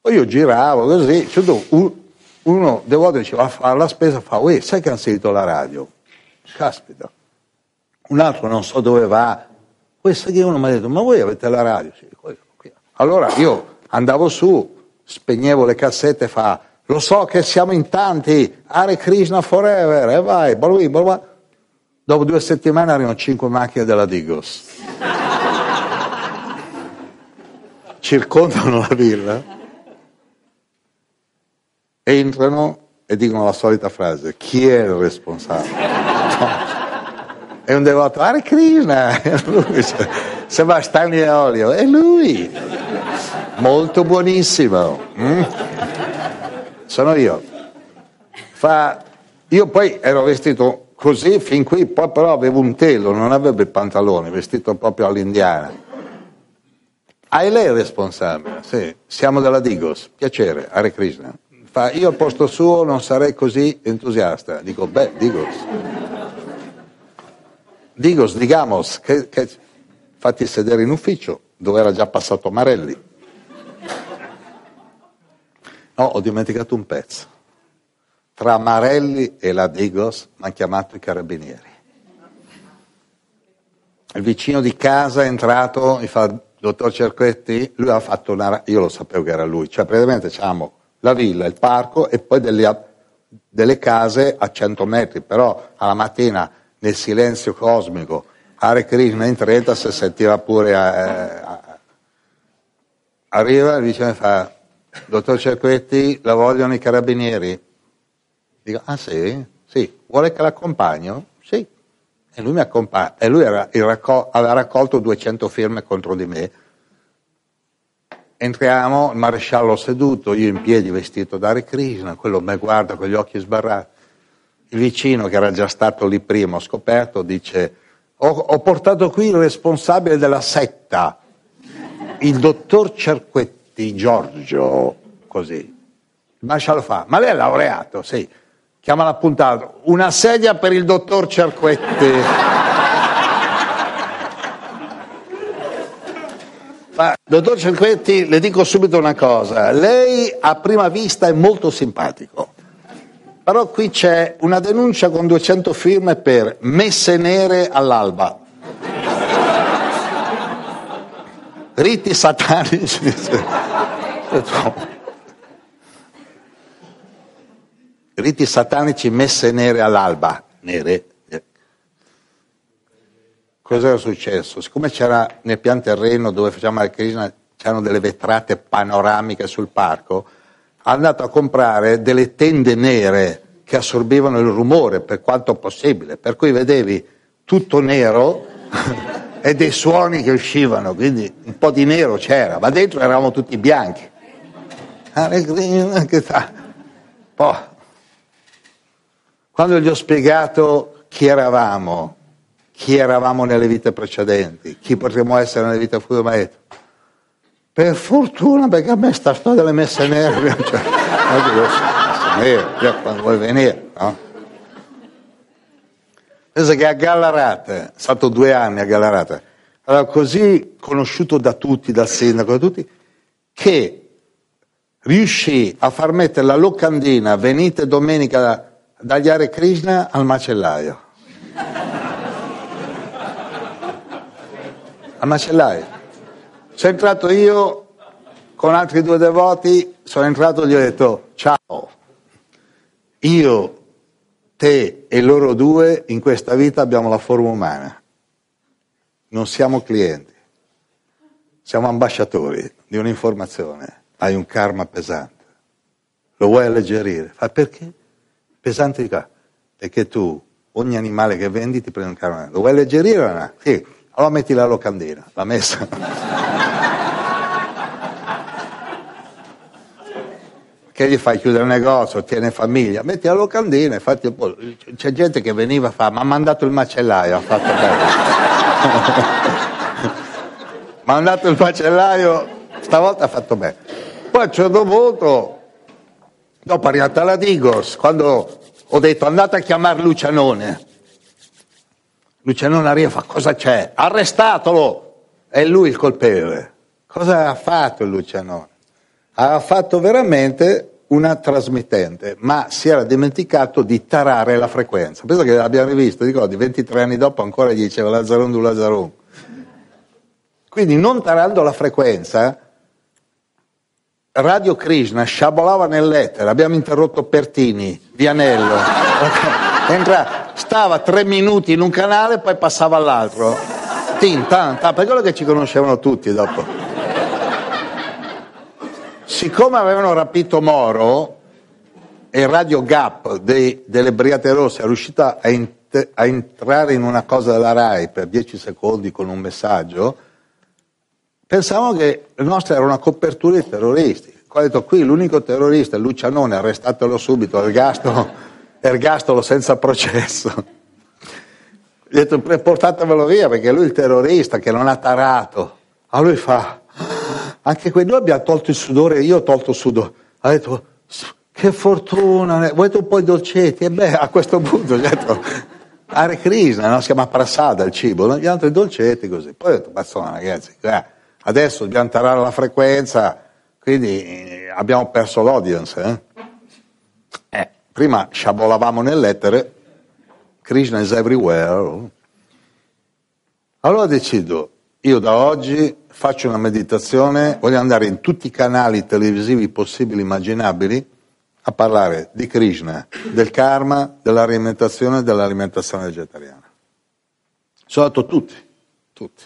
Poi io giravo così, uno delle volte diceva a fare la spesa, fa, uè, sai che hanno sentito la radio? Caspita. Un altro non so dove va. Questo che uno mi ha detto, ma voi avete la radio? Allora io andavo su, spegnevo le cassette e fa, lo so che siamo in tanti, Hare Krishna forever, e vai, balui, balui. Dopo due settimane arrivano cinque macchine della Digos. (laughs) Circondano la villa, entrano e dicono la solita frase, chi è il responsabile? è un devoto, Hare Krishna, (laughs) lui, sembra Stanley Olio, è lui, molto buonissimo, mm? Sono io. Fa, io poi ero vestito così fin qui, poi però avevo un telo, non avevo il pantalone, vestito proprio all'indiana. Ah, è lei il responsabile? Sì, siamo della Digos, piacere, Hare Krishna. Fa, io al posto suo non sarei così entusiasta. Dico, beh, Digos. Digos, digamos, che, che... fatti sedere in ufficio, dove era già passato Marelli. No, ho dimenticato un pezzo. Tra Marelli e la Digos mi hanno chiamato i carabinieri. Il vicino di casa è entrato, mi fa, dottor Cerquetti, lui ha fatto una... io lo sapevo che era lui, cioè praticamente diciamo la villa, il parco e poi delle, delle case a 100 metri, però alla mattina nel silenzio cosmico, Hare Krishna in 30 si sentiva pure... Eh, arriva il vicino fa, dottor Cerquetti, la vogliono i carabinieri? Dico, ah sì? Sì, vuole che l'accompagno? Sì. E lui mi accompagna, e lui era, raccol- aveva raccolto 200 firme contro di me. Entriamo, il maresciallo seduto, io in piedi vestito da Hare Krishna, quello mi guarda con gli occhi sbarrati. Il vicino, che era già stato lì prima, scoperto, dice, ho, ho portato qui il responsabile della setta, il dottor Cerquetti Giorgio, così. Il maresciallo fa, ma lei è laureato? Sì. Chiama l'appuntato, una sedia per il dottor Cerquetti. (laughs) Ma, dottor Cerquetti, le dico subito una cosa, lei a prima vista è molto simpatico, però qui c'è una denuncia con 200 firme per messe nere all'alba. Riti satanici. (laughs) Riti satanici messe nere all'alba. Nere. Cosa era successo? Siccome c'era nel pian terreno dove facciamo la Krishna, c'erano delle vetrate panoramiche sul parco, ha andato a comprare delle tende nere che assorbivano il rumore per quanto possibile, per cui vedevi tutto nero (laughs) e dei suoni che uscivano, quindi un po' di nero c'era, ma dentro eravamo tutti bianchi. Poi, quando gli ho spiegato chi eravamo, chi eravamo nelle vite precedenti, chi potremmo essere nelle vite future, mi detto, per fortuna perché a me sta storia delle messe nere, (laughs) cioè, nere, quando vuoi venire, no? Pensa che a Gallarate, è stato due anni a Gallarate, era così conosciuto da tutti, dal sindaco, da tutti, che riuscì a far mettere la locandina venite domenica dagli Hare Krishna al macellaio. Al macellaio. Sono entrato io con altri due devoti, sono entrato e gli ho detto ciao, io, te e loro due in questa vita abbiamo la forma umana, non siamo clienti, siamo ambasciatori di un'informazione, hai un karma pesante, lo vuoi alleggerire? Fa perché? Pesante di qua, perché tu ogni animale che vendi ti prende un karma, lo vuoi alleggerire o no? Sì, allora metti la locandina, l'ha messa. Che gli fai chiudere il negozio, tiene famiglia, metti la locandina, infatti c'è gente che veniva a fare, ma ha mandato il macellaio, ha fatto bene. (laughs) ha mandato il macellaio, stavolta ha fatto bene. Poi a un certo punto, dopo è arrivata la Digos, quando ho detto andate a chiamare Lucianone, Lucianone arriva e fa cosa c'è? Arrestatelo! È lui il colpevole. Cosa ha fatto Lucianone? ha fatto veramente una trasmittente, ma si era dimenticato di tarare la frequenza. Penso che l'abbiamo rivisto, ricordi, 23 anni dopo ancora diceva Lazzarum du Lazzarum. Quindi non tarando la frequenza, Radio Krishna sciabolava nell'etere, abbiamo interrotto Pertini, Vianello, Entra, stava tre minuti in un canale e poi passava all'altro. Tin, tan, tan, per quello che ci conoscevano tutti dopo siccome avevano rapito Moro e Radio Gap dei, delle Brigate Rosse è riuscita a, in, a entrare in una cosa della RAI per 10 secondi con un messaggio, pensavamo che la nostra era una copertura di terroristi. Qua ho detto qui l'unico terrorista è Lucianone, arrestatelo subito, ergastolo, ergastolo senza processo. Gli ho detto portatevelo via perché lui è il terrorista che non ha tarato. A lui fa, anche qui noi abbiamo tolto il sudore, io ho tolto il sudore. Ha detto, che fortuna, vuoi un po' di dolcetti? E beh, a questo punto ho detto, Hare Krishna, no? si chiama prasada il cibo, gli altri dolcetti così. Poi ho detto, insomma ragazzi, eh, adesso dobbiamo tarare la frequenza, quindi eh, abbiamo perso l'audience. Eh? Eh, prima sciabolavamo nell'etere, Krishna is everywhere. Allora decido, io da oggi faccio una meditazione, voglio andare in tutti i canali televisivi possibili e immaginabili a parlare di Krishna, del karma, dell'alimentazione e dell'alimentazione vegetariana. Sono andato tutti, tutti.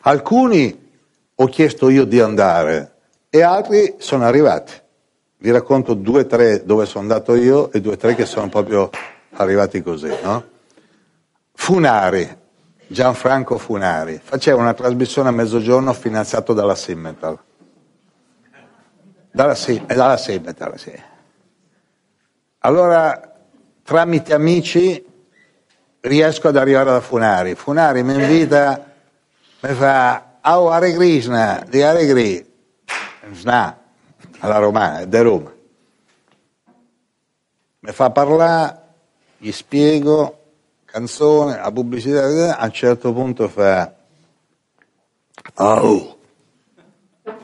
Alcuni ho chiesto io di andare e altri sono arrivati. Vi racconto due o tre dove sono andato io e due o tre che sono proprio arrivati così, no? Funari, Gianfranco Funari, faceva una trasmissione a mezzogiorno finanziato dalla Simmental. Dalla, dalla Simmental, sì. Allora, tramite amici, riesco ad arrivare da Funari. Funari mi invita, mi fa, oh, Hare Krishna, di Hare Krishna, alla romana, di Roma. Mi fa parlare, gli spiego, canzone, la pubblicità, a un certo punto fa, oh,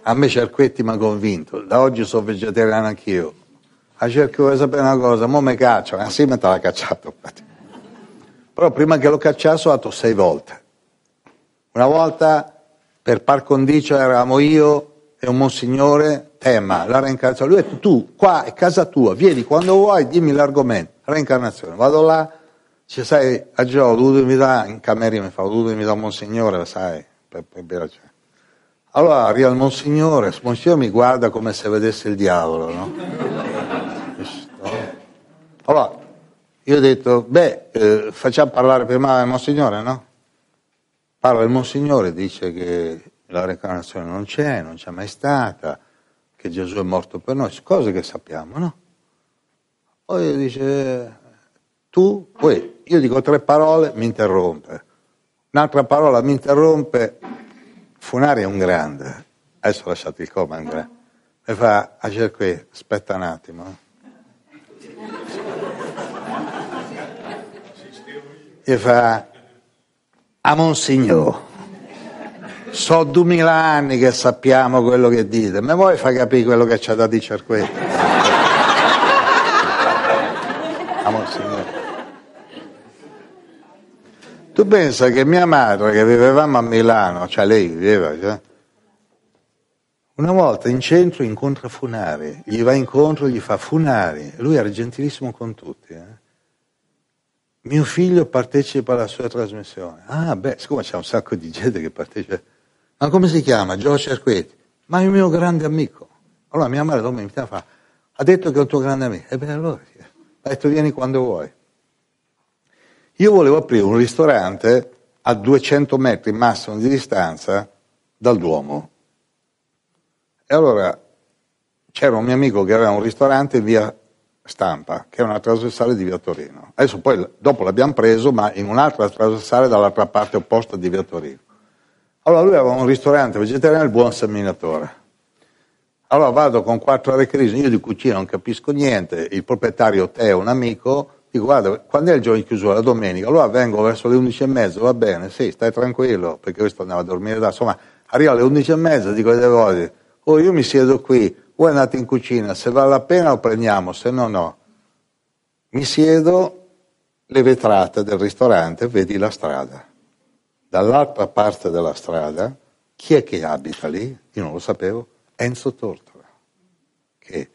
a me Cerquetti mi ha convinto, da oggi sono vegetariano anch'io. A cerco di sapere una cosa, mo mi caccio, assieme te l'ha cacciato. Però prima che lo cacciasse ho fatto sei volte. Una volta per par condicio eravamo io e un monsignore, tema, la reincarnazione. Lui ha detto, tu, qua è casa tua, vieni quando vuoi, dimmi l'argomento, reincarnazione. Vado là, ci sai, a Gio, ho dovuto invitare, in camera mi fa, ho dovuto invitare monsignore, sai, per, per bere. Cioè. Allora arriva il monsignore, il monsignore mi guarda come se vedesse il diavolo, (laughs) no? Allora, io ho detto, beh, eh, facciamo parlare prima il Monsignore, no? Parla il Monsignore, dice che la reincarnazione non c'è, non c'è mai stata, che Gesù è morto per noi, cose che sappiamo, no? Poi dice, tu, poi io dico tre parole, mi interrompe. Un'altra parola mi interrompe, Funari è un grande, adesso lasciate il coma, è. E fa, a qui, aspetta un attimo. e fa a Monsignor so duemila anni che sappiamo quello che dite ma vuoi far capire quello che c'è da dire questo (laughs) a Monsignor tu pensa che mia madre che vivevamo a Milano cioè lei viveva cioè, una volta in centro incontra Funari gli va incontro gli fa Funari lui era gentilissimo con tutti eh? mio figlio partecipa alla sua trasmissione. Ah, beh, siccome c'è un sacco di gente che partecipa. Ma come si chiama? Giorgio Cerquetti. Ma è il mio grande amico. Allora mia madre dopo mi fa, ha detto che è un tuo grande amico. E beh, allora, ha detto vieni quando vuoi. Io volevo aprire un ristorante a 200 metri massimo di distanza dal Duomo. E allora c'era un mio amico che aveva un ristorante in via Stampa, che è una trasversale di via Torino. Adesso poi dopo l'abbiamo preso, ma in un'altra trasversale dall'altra parte opposta di via Torino. Allora lui aveva un ristorante vegetariano, il buon seminatore. Allora vado con quattro ore crisi, io di cucina non capisco niente, il proprietario te è un amico, dico guarda, quando è il giorno di chiusura? La domenica, allora vengo verso le undici e mezza, va bene, sì, stai tranquillo, perché questo andava a dormire da, insomma, arrivo alle undici e mezza, dico ai devoti, oh io mi siedo qui, voi andate in cucina, se vale la pena lo prendiamo, se no no. Mi siedo, le vetrate del ristorante, vedi la strada. Dall'altra parte della strada, chi è che abita lì? Io non lo sapevo, Enzo Tortora, che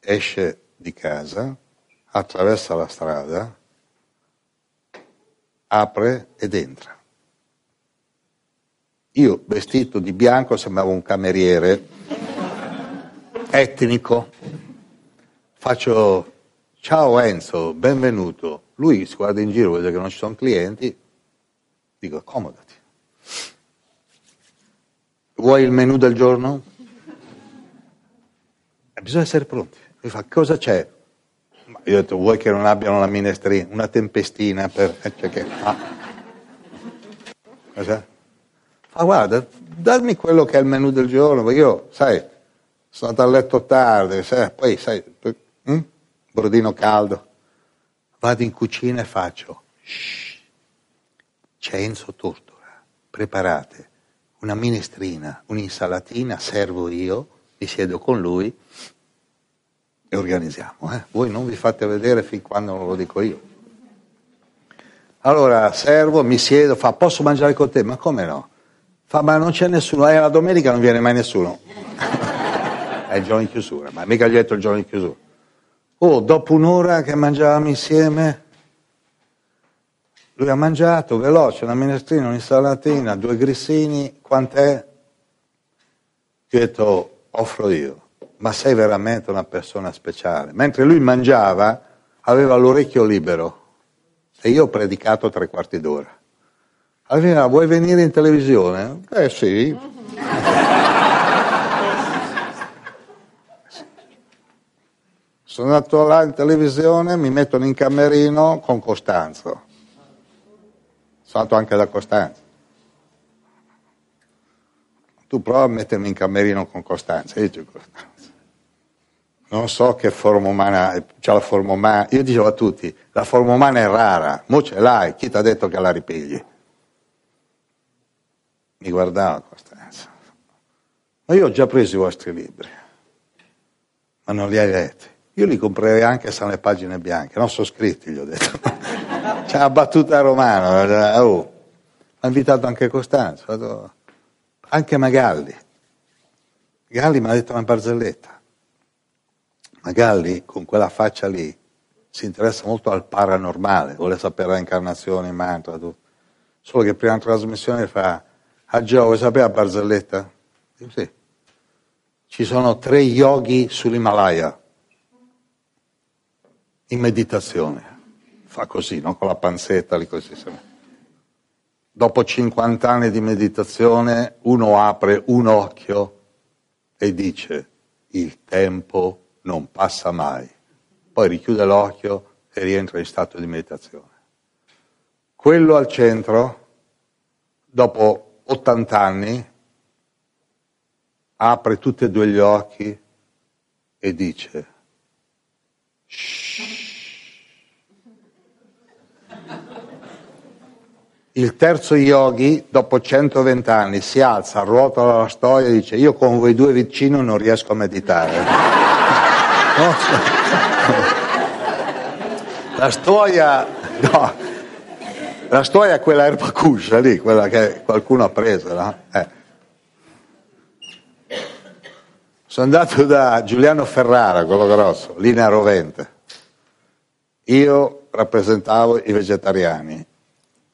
esce di casa, attraversa la strada, apre ed entra. Io vestito di bianco sembravo un cameriere etnico, faccio ciao Enzo, benvenuto. Lui si guarda in giro, vede che non ci sono clienti, dico accomodati. Vuoi il menù del giorno? E bisogna essere pronti. Lui fa, cosa c'è? Io ho detto, vuoi che non abbiano la minestrina? Una tempestina per... eh, Cioè che... ah. Cosa? Fa, guarda, dammi quello che è il menù del giorno, perché io, sai, sono andato a letto tardi, sai, poi, sai, hm? brodino caldo. Vado in cucina e faccio, shh, c'è Enzo Tortora, preparate una minestrina, un'insalatina, servo io, mi siedo con lui e organizziamo. Eh? Voi non vi fate vedere fin quando non lo dico io. Allora servo, mi siedo, fa posso mangiare con te? Ma come no? Fa ma non c'è nessuno, eh, la domenica non viene mai nessuno. (laughs) È il giorno di chiusura, ma mica gli ho detto il giorno di chiusura. Oh, dopo un'ora che mangiavamo insieme, lui ha mangiato veloce una minestrina, un'insalatina, due grissini, quant'è? Io ho detto, offro io, ma sei veramente una persona speciale. Mentre lui mangiava, aveva l'orecchio libero e io ho predicato tre quarti d'ora. Allora, vuoi venire in televisione? Eh sì. Sono andato là in televisione, mi mettono in camerino con Costanzo. Sono andato anche da Costanzo. Tu prova a mettermi in camerino con Costanzo. Io dico, Costanzo. Non so che forma umana, c'è la forma umana. Io dicevo a tutti, la forma umana è rara, mo ce l'hai, chi ti ha detto che la ripigli? Mi guardava Costanzo. Ma io ho già preso i vostri libri, ma non li hai letti. Io li comprerei anche se hanno le pagine bianche, non sono scritti, gli ho detto. (laughs) C'è una battuta romana, oh. ha invitato anche Costanzo, anche Magalli. Galli mi ha detto una barzelletta. Magalli, con quella faccia lì, si interessa molto al paranormale, vuole sapere le incarnazioni, mantra, tutto. Solo che prima trasmissione fa, a Gio, vuoi sapere la barzelletta? Dico, sì. Ci sono tre yogi sull'Himalaya in meditazione. Fa così, no? con la panzetta lì così. Dopo 50 anni di meditazione uno apre un occhio e dice il tempo non passa mai. Poi richiude l'occhio e rientra in stato di meditazione. Quello al centro, dopo 80 anni, apre tutti e due gli occhi e dice Shh. Il terzo yogi, dopo 120 anni, si alza, ruotola la storia e dice io con voi due vicino non riesco a meditare. La storia, no, la storia è quella erba cuscia lì, quella che qualcuno ha preso, no? Eh. Sono andato da Giuliano Ferrara, quello grosso, linea rovente. Io rappresentavo i vegetariani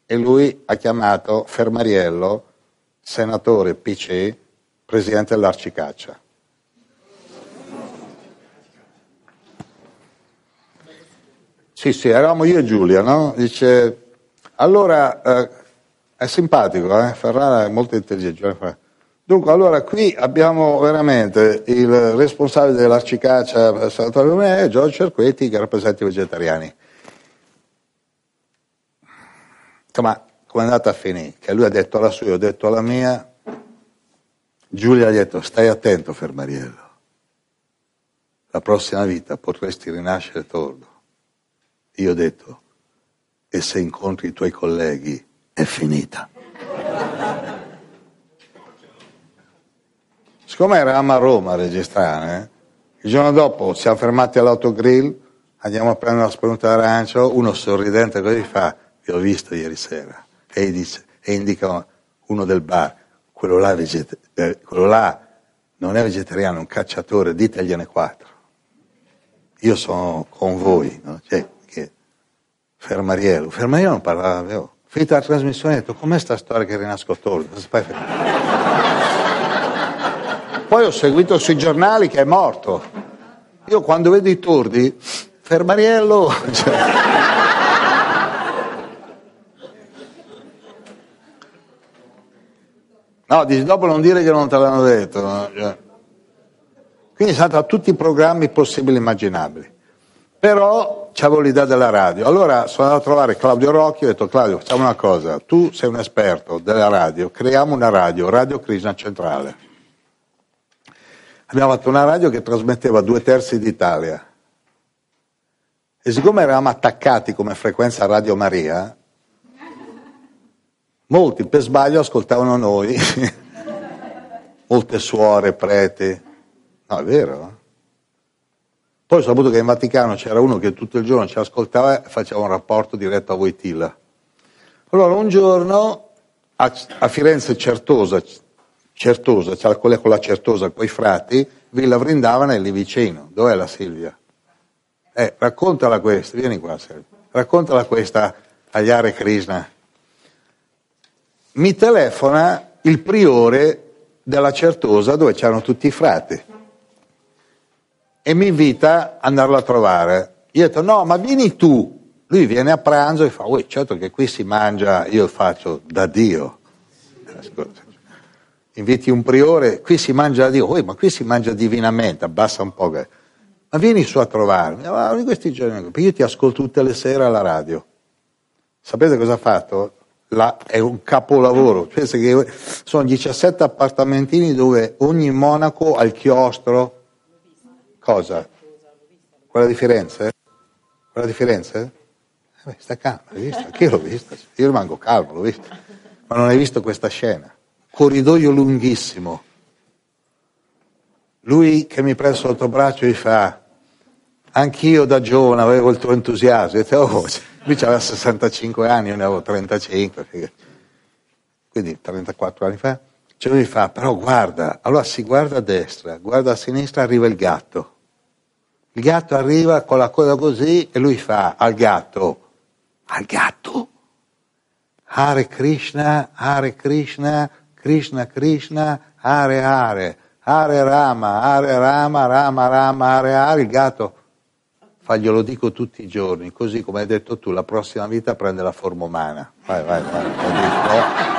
e lui ha chiamato Fermariello, senatore PC, presidente dell'Arcicaccia. Sì, sì, eravamo io e Giulia, no? Dice, allora, eh, è simpatico, eh? Ferrara è molto intelligente. Dunque, allora qui abbiamo veramente il responsabile dell'Arcicaccia, senatore Lumè, Giorgio Cerquetti, che rappresenta i vegetariani. Ma come è andata a finire? Che lui ha detto la sua, io ho detto la mia. Giulia ha detto, stai attento Fermariello. La prossima vita potresti rinascere tordo. Io ho detto, e se incontri i tuoi colleghi è finita. Siccome eravamo a Roma a registrare, eh, il giorno dopo siamo fermati all'autogrill, andiamo a prendere una spunta d'arancio, uno sorridente così fa, vi ho visto ieri sera, e, dice, e indica uno del bar, quello là, veget- eh, quello là non è vegetariano, è un cacciatore, ditegliene quattro. Io sono con voi, no? cioè, Fermariello, Fermariello non parlava, avevo. Finita la trasmissione, ho detto, com'è sta storia che rinasco torto? Poi ho seguito sui giornali che è morto. Io quando vedo i tordi fermariello. (laughs) Cioè. No, dici, dopo non dire che non te l'hanno detto. Cioè. Quindi è stato a tutti i programmi possibili e immaginabili. Però c'avevo l'idea della radio. Allora sono andato a trovare Claudio Rocchi e ho detto Claudio facciamo una cosa, tu sei un esperto della radio, creiamo una radio, Radio Krishna Centrale. Abbiamo fatto una radio che trasmetteva due terzi d'Italia. E siccome eravamo attaccati come frequenza a Radio Maria, molti per sbaglio ascoltavano noi, (laughs) molte suore, preti. No, è vero? Poi ho saputo che in Vaticano c'era uno che tutto il giorno ci ascoltava e faceva un rapporto diretto a Voitila. Allora un giorno a, a Firenze Certosa, Certosa, c'era quella con la Certosa, con i frati, Villa Vrindavana è lì vicino. Dov'è la Silvia? Eh, raccontala questa, vieni qua Silvia. Raccontala questa agli Hare Krishna. Mi telefona il priore della Certosa dove c'erano tutti i frati e mi invita ad andarlo a trovare. Io ho detto no, ma vieni tu. Lui viene a pranzo e fa, uè, certo che qui si mangia, io faccio da Dio. Ascolta. Inviti un priore, qui si mangia da Dio, uè, ma qui si mangia divinamente, abbassa un po'. Ma vieni su a trovarmi, ma in questi giorni, io ti ascolto tutte le sere alla radio. Sapete cosa ha fatto? La, è un capolavoro, pensa che sono 17 appartamentini dove ogni monaco ha il chiostro, Cosa? Quella di Firenze? Quella di Firenze? Eh, sta calmo, l'hai vista? Anche io l'ho vista, io rimango calmo, l'ho vista. Ma non hai visto questa scena? Corridoio lunghissimo. Lui che mi prende sotto braccio e fa, anch'io da giovane avevo il tuo entusiasmo. Io dico, oh, (laughs) lui aveva 65 anni, io ne avevo 35, quindi 34 anni fa. Cioè lui fa, però guarda, allora si guarda a destra, guarda a sinistra, arriva il gatto. Il gatto arriva con la coda così e lui fa al gatto, al gatto, Hare Krishna, Hare Krishna, Krishna Krishna, Hare Hare, Hare Rama, Hare Rama, Rama Rama, Hare Hare, il gatto fa glielo dico tutti i giorni, così come hai detto tu, la prossima vita prende la forma umana. Vai, vai, vai, lo dico.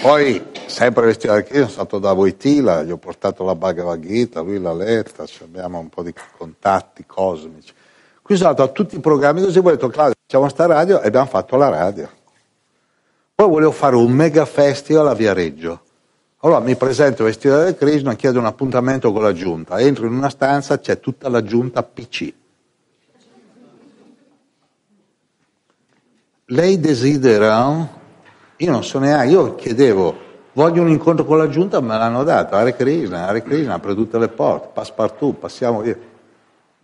Poi, sempre vestito da chiesa, sono stato da Voitila, gli ho portato la Bhagavad Gita, lui l'ha letta, abbiamo un po' di contatti cosmici. Qui sono andato a tutti i programmi così, ho detto Claudio, facciamo sta radio e abbiamo fatto la radio. Poi volevo fare un mega festival a Viareggio. Allora mi presento vestito da Krishna, chiedo un appuntamento con la giunta, entro in una stanza, c'è tutta la giunta PC. Lei desidera io non so neanche, io chiedevo, voglio un incontro con la giunta, me l'hanno dato, Hare Krishna, Hare Krishna, apre tutte le porte, passepartout, passiamo via.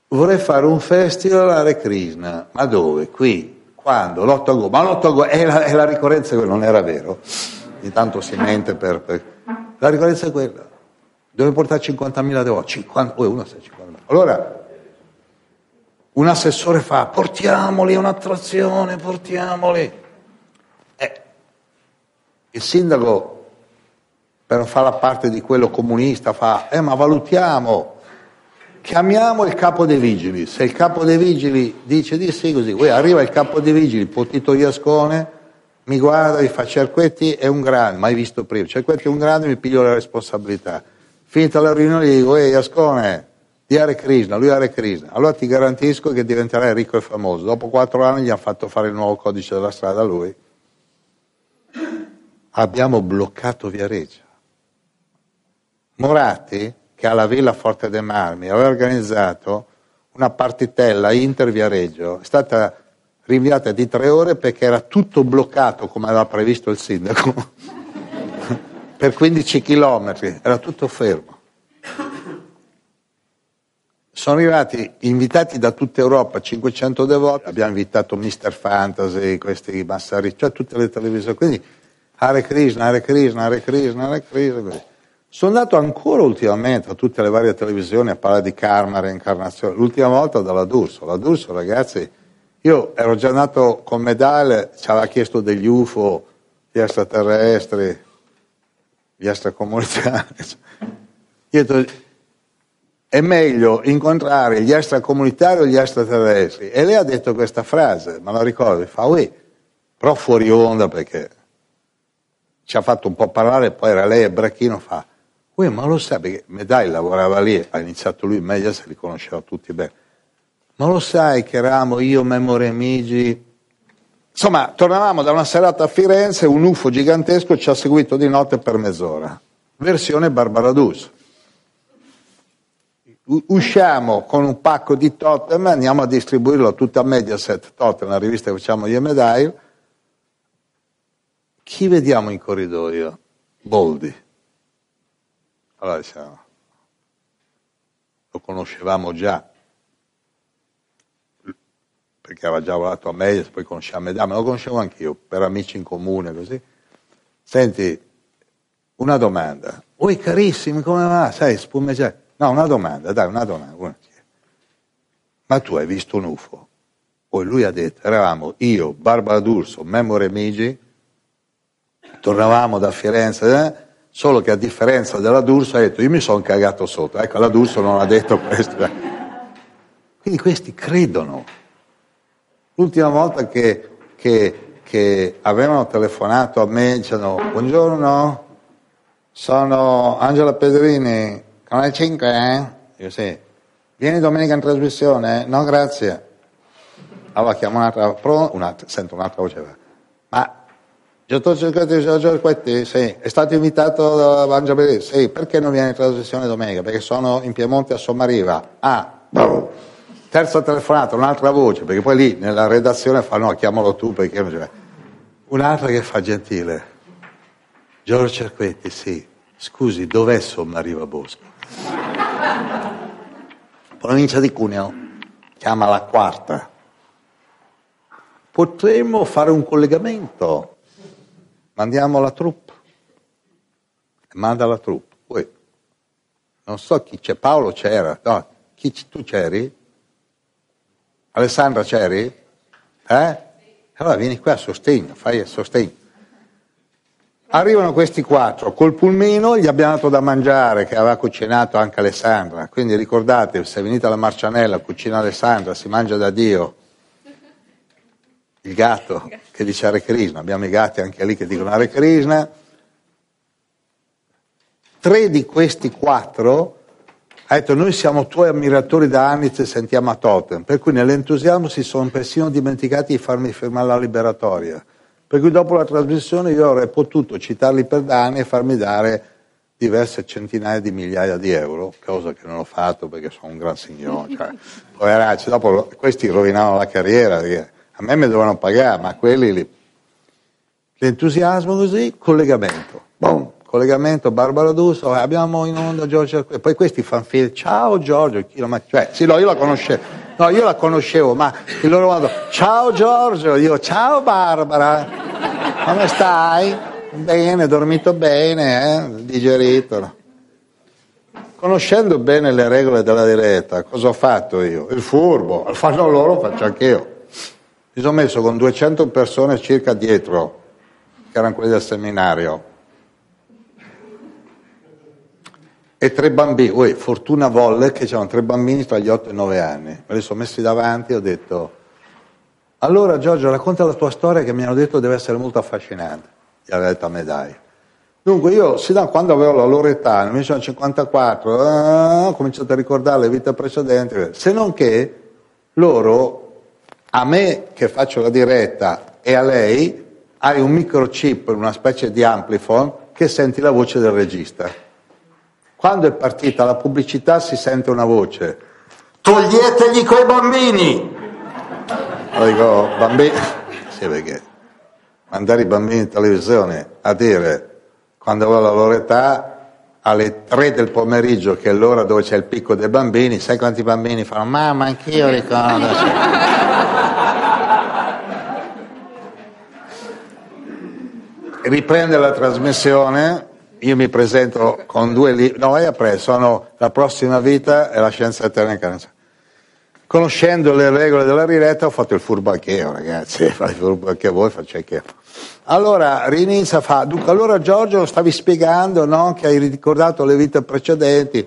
Vorrei fare un festival Hare Krishna, ma dove? Qui, quando? L'8 agosto, ma l'8 agosto è la, è la ricorrenza, non era vero, intanto si mente per, per... La ricorrenza è quella, dove portare 50.000 devoti, 50, oh, uno 50.000. Allora, un assessore fa, portiamoli, è un'attrazione, portiamoli. Il sindaco, per non fare la parte di quello comunista, fa, eh ma valutiamo, chiamiamo il capo dei vigili. Se il capo dei vigili dice di sì, così, Uè, arriva il capo dei vigili, Potito Iascone, mi guarda, mi fa Cerquetti è un grande, mai visto prima, Cerquetti è un grande, mi piglio la responsabilità. Finita la riunione gli dico, ehi Iascone, di Hare Krishna, lui Hare Krishna, allora ti garantisco che diventerai ricco e famoso. Dopo quattro anni gli hanno fatto fare il nuovo codice della strada a lui abbiamo bloccato Viareggio. Moratti, che ha la Villa Forte dei Marmi, aveva organizzato una partitella Inter Viareggio, è stata rinviata di tre ore perché era tutto bloccato come aveva previsto il sindaco, (laughs) per 15 chilometri, era tutto fermo. Sono arrivati invitati da tutta Europa, 500 devoti, abbiamo invitato Mr. Fantasy, questi Massari, cioè tutte le televisioni, quindi Hare Krishna, Hare Krishna, Hare Krishna, Hare Krishna. Sono andato ancora ultimamente a tutte le varie televisioni a parlare di karma, reincarnazione. L'ultima volta dalla D'Urso. La D'Urso, ragazzi, io ero già andato con medaglia, ci aveva chiesto degli UFO, gli extraterrestri, gli extracomunitari. (laughs) Io detto, è meglio incontrare gli extracomunitari o gli extraterrestri. E lei ha detto questa frase, ma la ricordo, fa, ui, però fuori onda perché ci ha fatto un po' parlare, poi era lei e Bracchino fa, ui, ma lo sai, perché Medai lavorava lì, ha iniziato lui meglio, se li conosceva tutti bene. Ma lo sai che eravamo io, Memo Remigi, Insomma, tornavamo da una serata a Firenze, un UFO gigantesco ci ha seguito di notte per mezz'ora. Versione Barbara Dus. Usciamo con un pacco di totem, andiamo a distribuirlo tutta a Mediaset Totem, la rivista che facciamo io e Medail. Chi vediamo in corridoio? Boldi. Allora diciamo, lo conoscevamo già, perché aveva già lavorato a Medias, poi conosceva Medà, ma lo conoscevo anch'io, per amici in comune, così. Senti, una domanda. Oi carissimi, come va? Sai, spumeggiare. No, una domanda, dai, una domanda. Ma tu hai visto un UFO? Poi lui ha detto, eravamo io, Barbara D'Urso, Memo Remigi, tornavamo da Firenze, eh? solo che a differenza della D'Urso ha detto, io mi sono cagato sotto. Ecco, la D'Urso non ha detto (laughs) questo. Quindi questi credono L'ultima volta che, che, che avevano telefonato a me dicendo buongiorno, sono Angela Pedrini, canale 5, eh? Io sì. Vieni domenica in trasmissione? No, grazie. Allora chiamo un'altra, un'altra sento un'altra voce. Ma Giorgio Cerquetti, sì. È stato invitato da Pedrini? Sì. Perché non viene in trasmissione domenica? Perché sono in Piemonte a Sommariva. Ah, bravo terza telefonata, un'altra voce, perché poi lì nella redazione fa no, chiamalo tu perché. Un'altra che fa gentile. Giorgio Cerquetti, sì. Scusi, dov'è Sommariva Bosco? Provincia di Cuneo, chiama la quarta. Potremmo fare un collegamento. Mandiamo la troupe. Manda la troupe. Poi, non so chi c'è, Paolo c'era, no, chi, tu c'eri? Alessandra c'eri? Eh? Allora vieni qua a sostegno, fai a sostegno. Arrivano questi quattro, col pulmino gli abbiamo dato da mangiare che aveva cucinato anche Alessandra, quindi ricordate, se venite alla Marcianella, cucina Alessandra, si mangia da Dio. Il gatto che dice Hare Krishna, abbiamo i gatti anche lì che dicono Hare Krishna. Tre di questi quattro ha detto noi siamo tuoi ammiratori da anni, ci sentiamo a Totem, per cui nell'entusiasmo si sono persino dimenticati di farmi firmare la liberatoria. Per cui dopo la trasmissione io avrei potuto citarli per danni e farmi dare diverse centinaia di migliaia di euro, cosa che non ho fatto perché sono un gran signore. Cioè, (laughs) poveracci, dopo questi rovinavano la carriera, a me mi dovevano pagare, ma quelli lì. L'entusiasmo così, collegamento. Boom collegamento Barbara D'Uso, abbiamo in onda Giorgio, poi questi fanno fil, ciao Giorgio, cioè, sì, no, io la conoscevo, no, io la conoscevo, ma il loro modo, ciao Giorgio, io, ciao Barbara, come stai? Bene, dormito bene, eh? digerito. No? Conoscendo bene le regole della diretta, cosa ho fatto io? Il furbo, lo fanno loro, faccio anch'io. Mi sono messo con 200 persone circa dietro, che erano quelli del seminario e tre bambini, uè, fortuna volle che c'erano tre bambini tra gli 8 e i 9 anni. Me li sono messi davanti e ho detto, allora Giorgio racconta la tua storia che mi hanno detto deve essere molto affascinante. Gli aveva detto a me dai. Dunque io, sì, da quando avevo la loro età, nel 1954, ah, ho cominciato a ricordare le vite precedenti, se non che loro, a me che faccio la diretta e a lei, hai un microchip, una specie di amplifon che senti la voce del regista. Quando è partita la pubblicità si sente una voce, toglietegli quei bambini! Allora dico, bambini, sì perché mandare i bambini in televisione a dire quando avevo la loro età alle 3 del pomeriggio, che è l'ora dove c'è il picco dei bambini, sai quanti bambini fanno? Mamma, anch'io ricordo. Riprende la trasmissione io mi presento con due libri, no, lei ha preso, sono La prossima vita e La scienza eterna incarnazione. Conoscendo le regole della riretta ho fatto il furbaccheo, ragazzi, (laughs) fate il furbaccheo voi, faccio anche Allora rinizia, fa, dunque allora Giorgio stavi spiegando no, che hai ricordato le vite precedenti,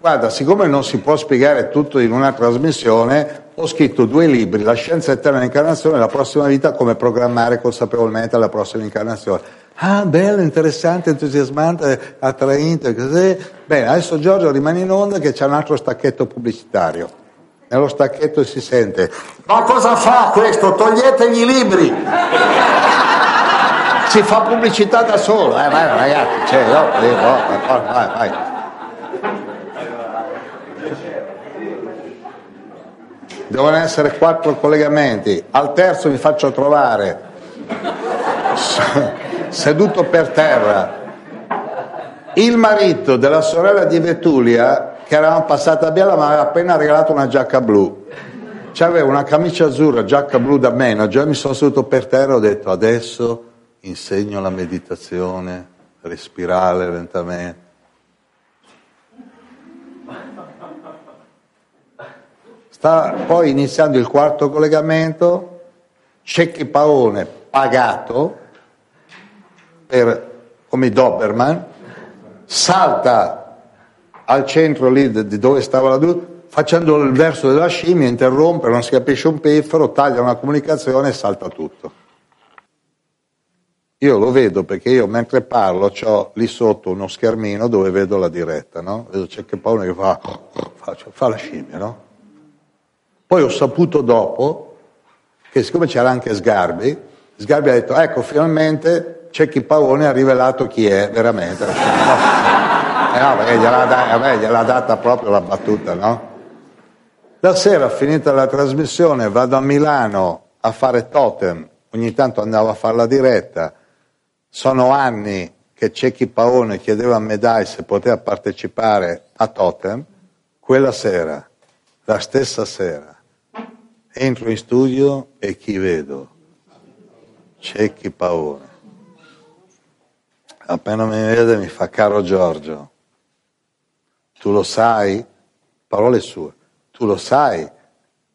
Guarda, siccome non si può spiegare tutto in una trasmissione, ho scritto due libri, La scienza eterna dell'incarnazione e La prossima vita, come programmare consapevolmente la prossima incarnazione. Ah, bello, interessante, entusiasmante, attraente, così. Bene, adesso Giorgio rimane in onda che c'è un altro stacchetto pubblicitario. Nello stacchetto si sente, ma cosa fa questo? Toglietegli i libri! si fa pubblicità da solo, eh, vai ragazzi, cioè, no, vai, vai, vai. Devono essere quattro collegamenti, al terzo vi faccio trovare seduto per terra. Il marito della sorella di Vetulia che eravamo passata a Biella mi aveva appena regalato una giacca blu. C'aveva una camicia azzurra, giacca blu da meno già mi sono seduto per terra e ho detto adesso insegno la meditazione respirare lentamente. Sta poi iniziando il quarto collegamento. Cecchi Paone pagato per, come Doberman, salta al centro lì di dove stava la luce, facendo il verso della scimmia, interrompe, non si capisce un piffero, taglia una comunicazione e salta tutto. Io lo vedo perché io mentre parlo ho lì sotto uno schermino dove vedo la diretta, no? Vedo c'è che Paolo che fa, fa, fa la scimmia, no? Poi ho saputo dopo che siccome c'era anche Sgarbi, Sgarbi ha detto ecco finalmente c'è chi Paone ha rivelato chi è veramente. Eh no perché gliel'ha, da, vabbè, gliel'ha data proprio la battuta, no? La sera, finita la trasmissione, vado a Milano a fare totem, ogni tanto andavo a fare la diretta, sono anni che Cecchi Paone chiedeva a Medai se poteva partecipare a Totem, quella sera, la stessa sera, entro in studio e chi vedo? Cecchi Paone appena mi vede mi fa caro Giorgio, tu lo sai, parole sue, tu lo sai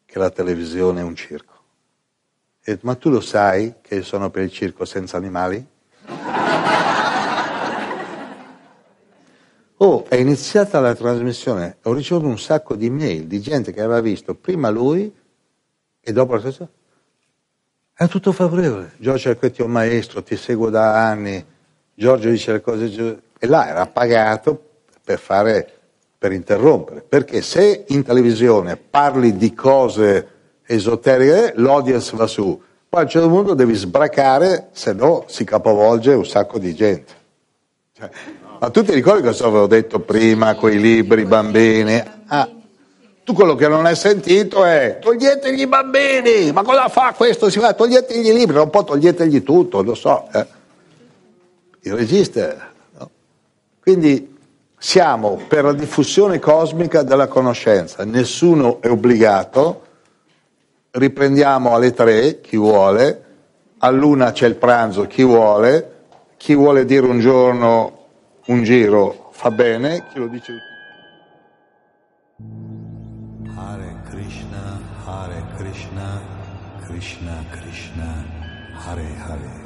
che la televisione è un circo. E, ma tu lo sai che sono per il circo senza animali? (laughs) Oh, è iniziata la trasmissione, ho ricevuto un sacco di mail di gente che aveva visto prima lui e dopo la trasmissione. È tutto favorevole. Giorgio è un maestro, ti seguo da anni, Giorgio dice le cose giuste, e là era pagato per fare, per interrompere, perché se in televisione parli di cose esoteriche, l'audience va su, poi a un certo punto devi sbracare, se no si capovolge un sacco di gente. Cioè, ma tu ti ricordi cosa avevo detto prima, quei libri, bambini? Ah, tu quello che non hai sentito è toglietegli i bambini, ma cosa fa questo? Si fa, toglietegli i libri, non può toglietegli tutto, lo so. Eh il regista. No? Quindi siamo per la diffusione cosmica della conoscenza, nessuno è obbligato, riprendiamo alle tre, chi vuole, all'una c'è il pranzo, chi vuole, chi vuole dire un giorno un giro fa bene, chi lo dice... Hare Krishna, Hare Krishna, Krishna Krishna, Hare Hare.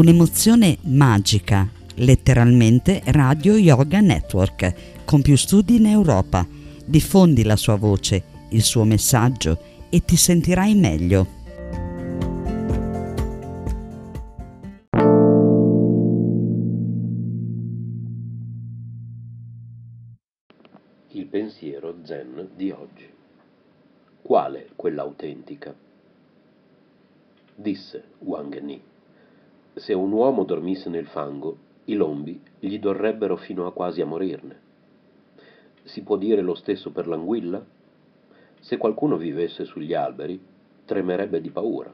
Un'emozione magica, letteralmente Radio Yoga Network, con più studi in Europa. Diffondi la sua voce, il suo messaggio e ti sentirai meglio. Il pensiero zen di oggi. Quale quella autentica? Disse Wang Ni. Se un uomo dormisse nel fango, i lombi gli dorrebbero fino a quasi a morirne. Si può dire lo stesso per l'anguilla? Se qualcuno vivesse sugli alberi, tremerebbe di paura.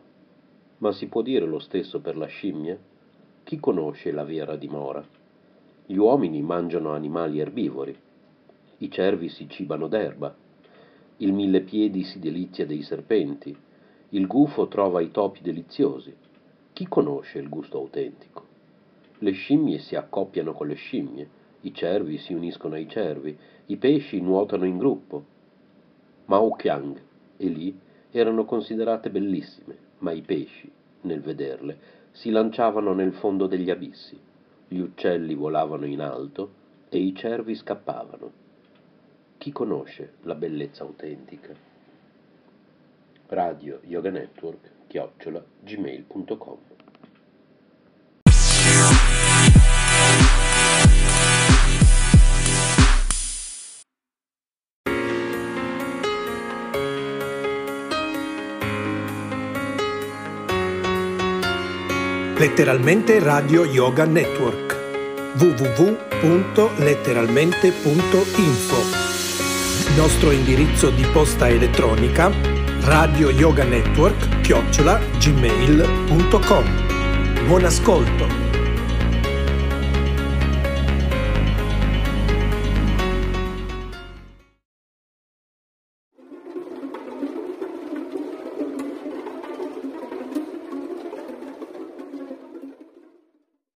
Ma si può dire lo stesso per la scimmia? Chi conosce la vera dimora? Gli uomini mangiano animali erbivori, i cervi si cibano d'erba, il millepiedi si delizia dei serpenti, il gufo trova i topi deliziosi. Chi conosce il gusto autentico? Le scimmie si accoppiano con le scimmie, i cervi si uniscono ai cervi, i pesci nuotano in gruppo. Mao Qiang e Li erano considerate bellissime, ma i pesci, nel vederle, si lanciavano nel fondo degli abissi, gli uccelli volavano in alto e i cervi scappavano. Chi conosce la bellezza autentica? Radio Yoga Network chiocciola gmail.com Letteralmente Radio Yoga Network. www.letteralmente.info Nostro indirizzo di posta elettronica radio yoga network chiocciola gmail.com Buon ascolto!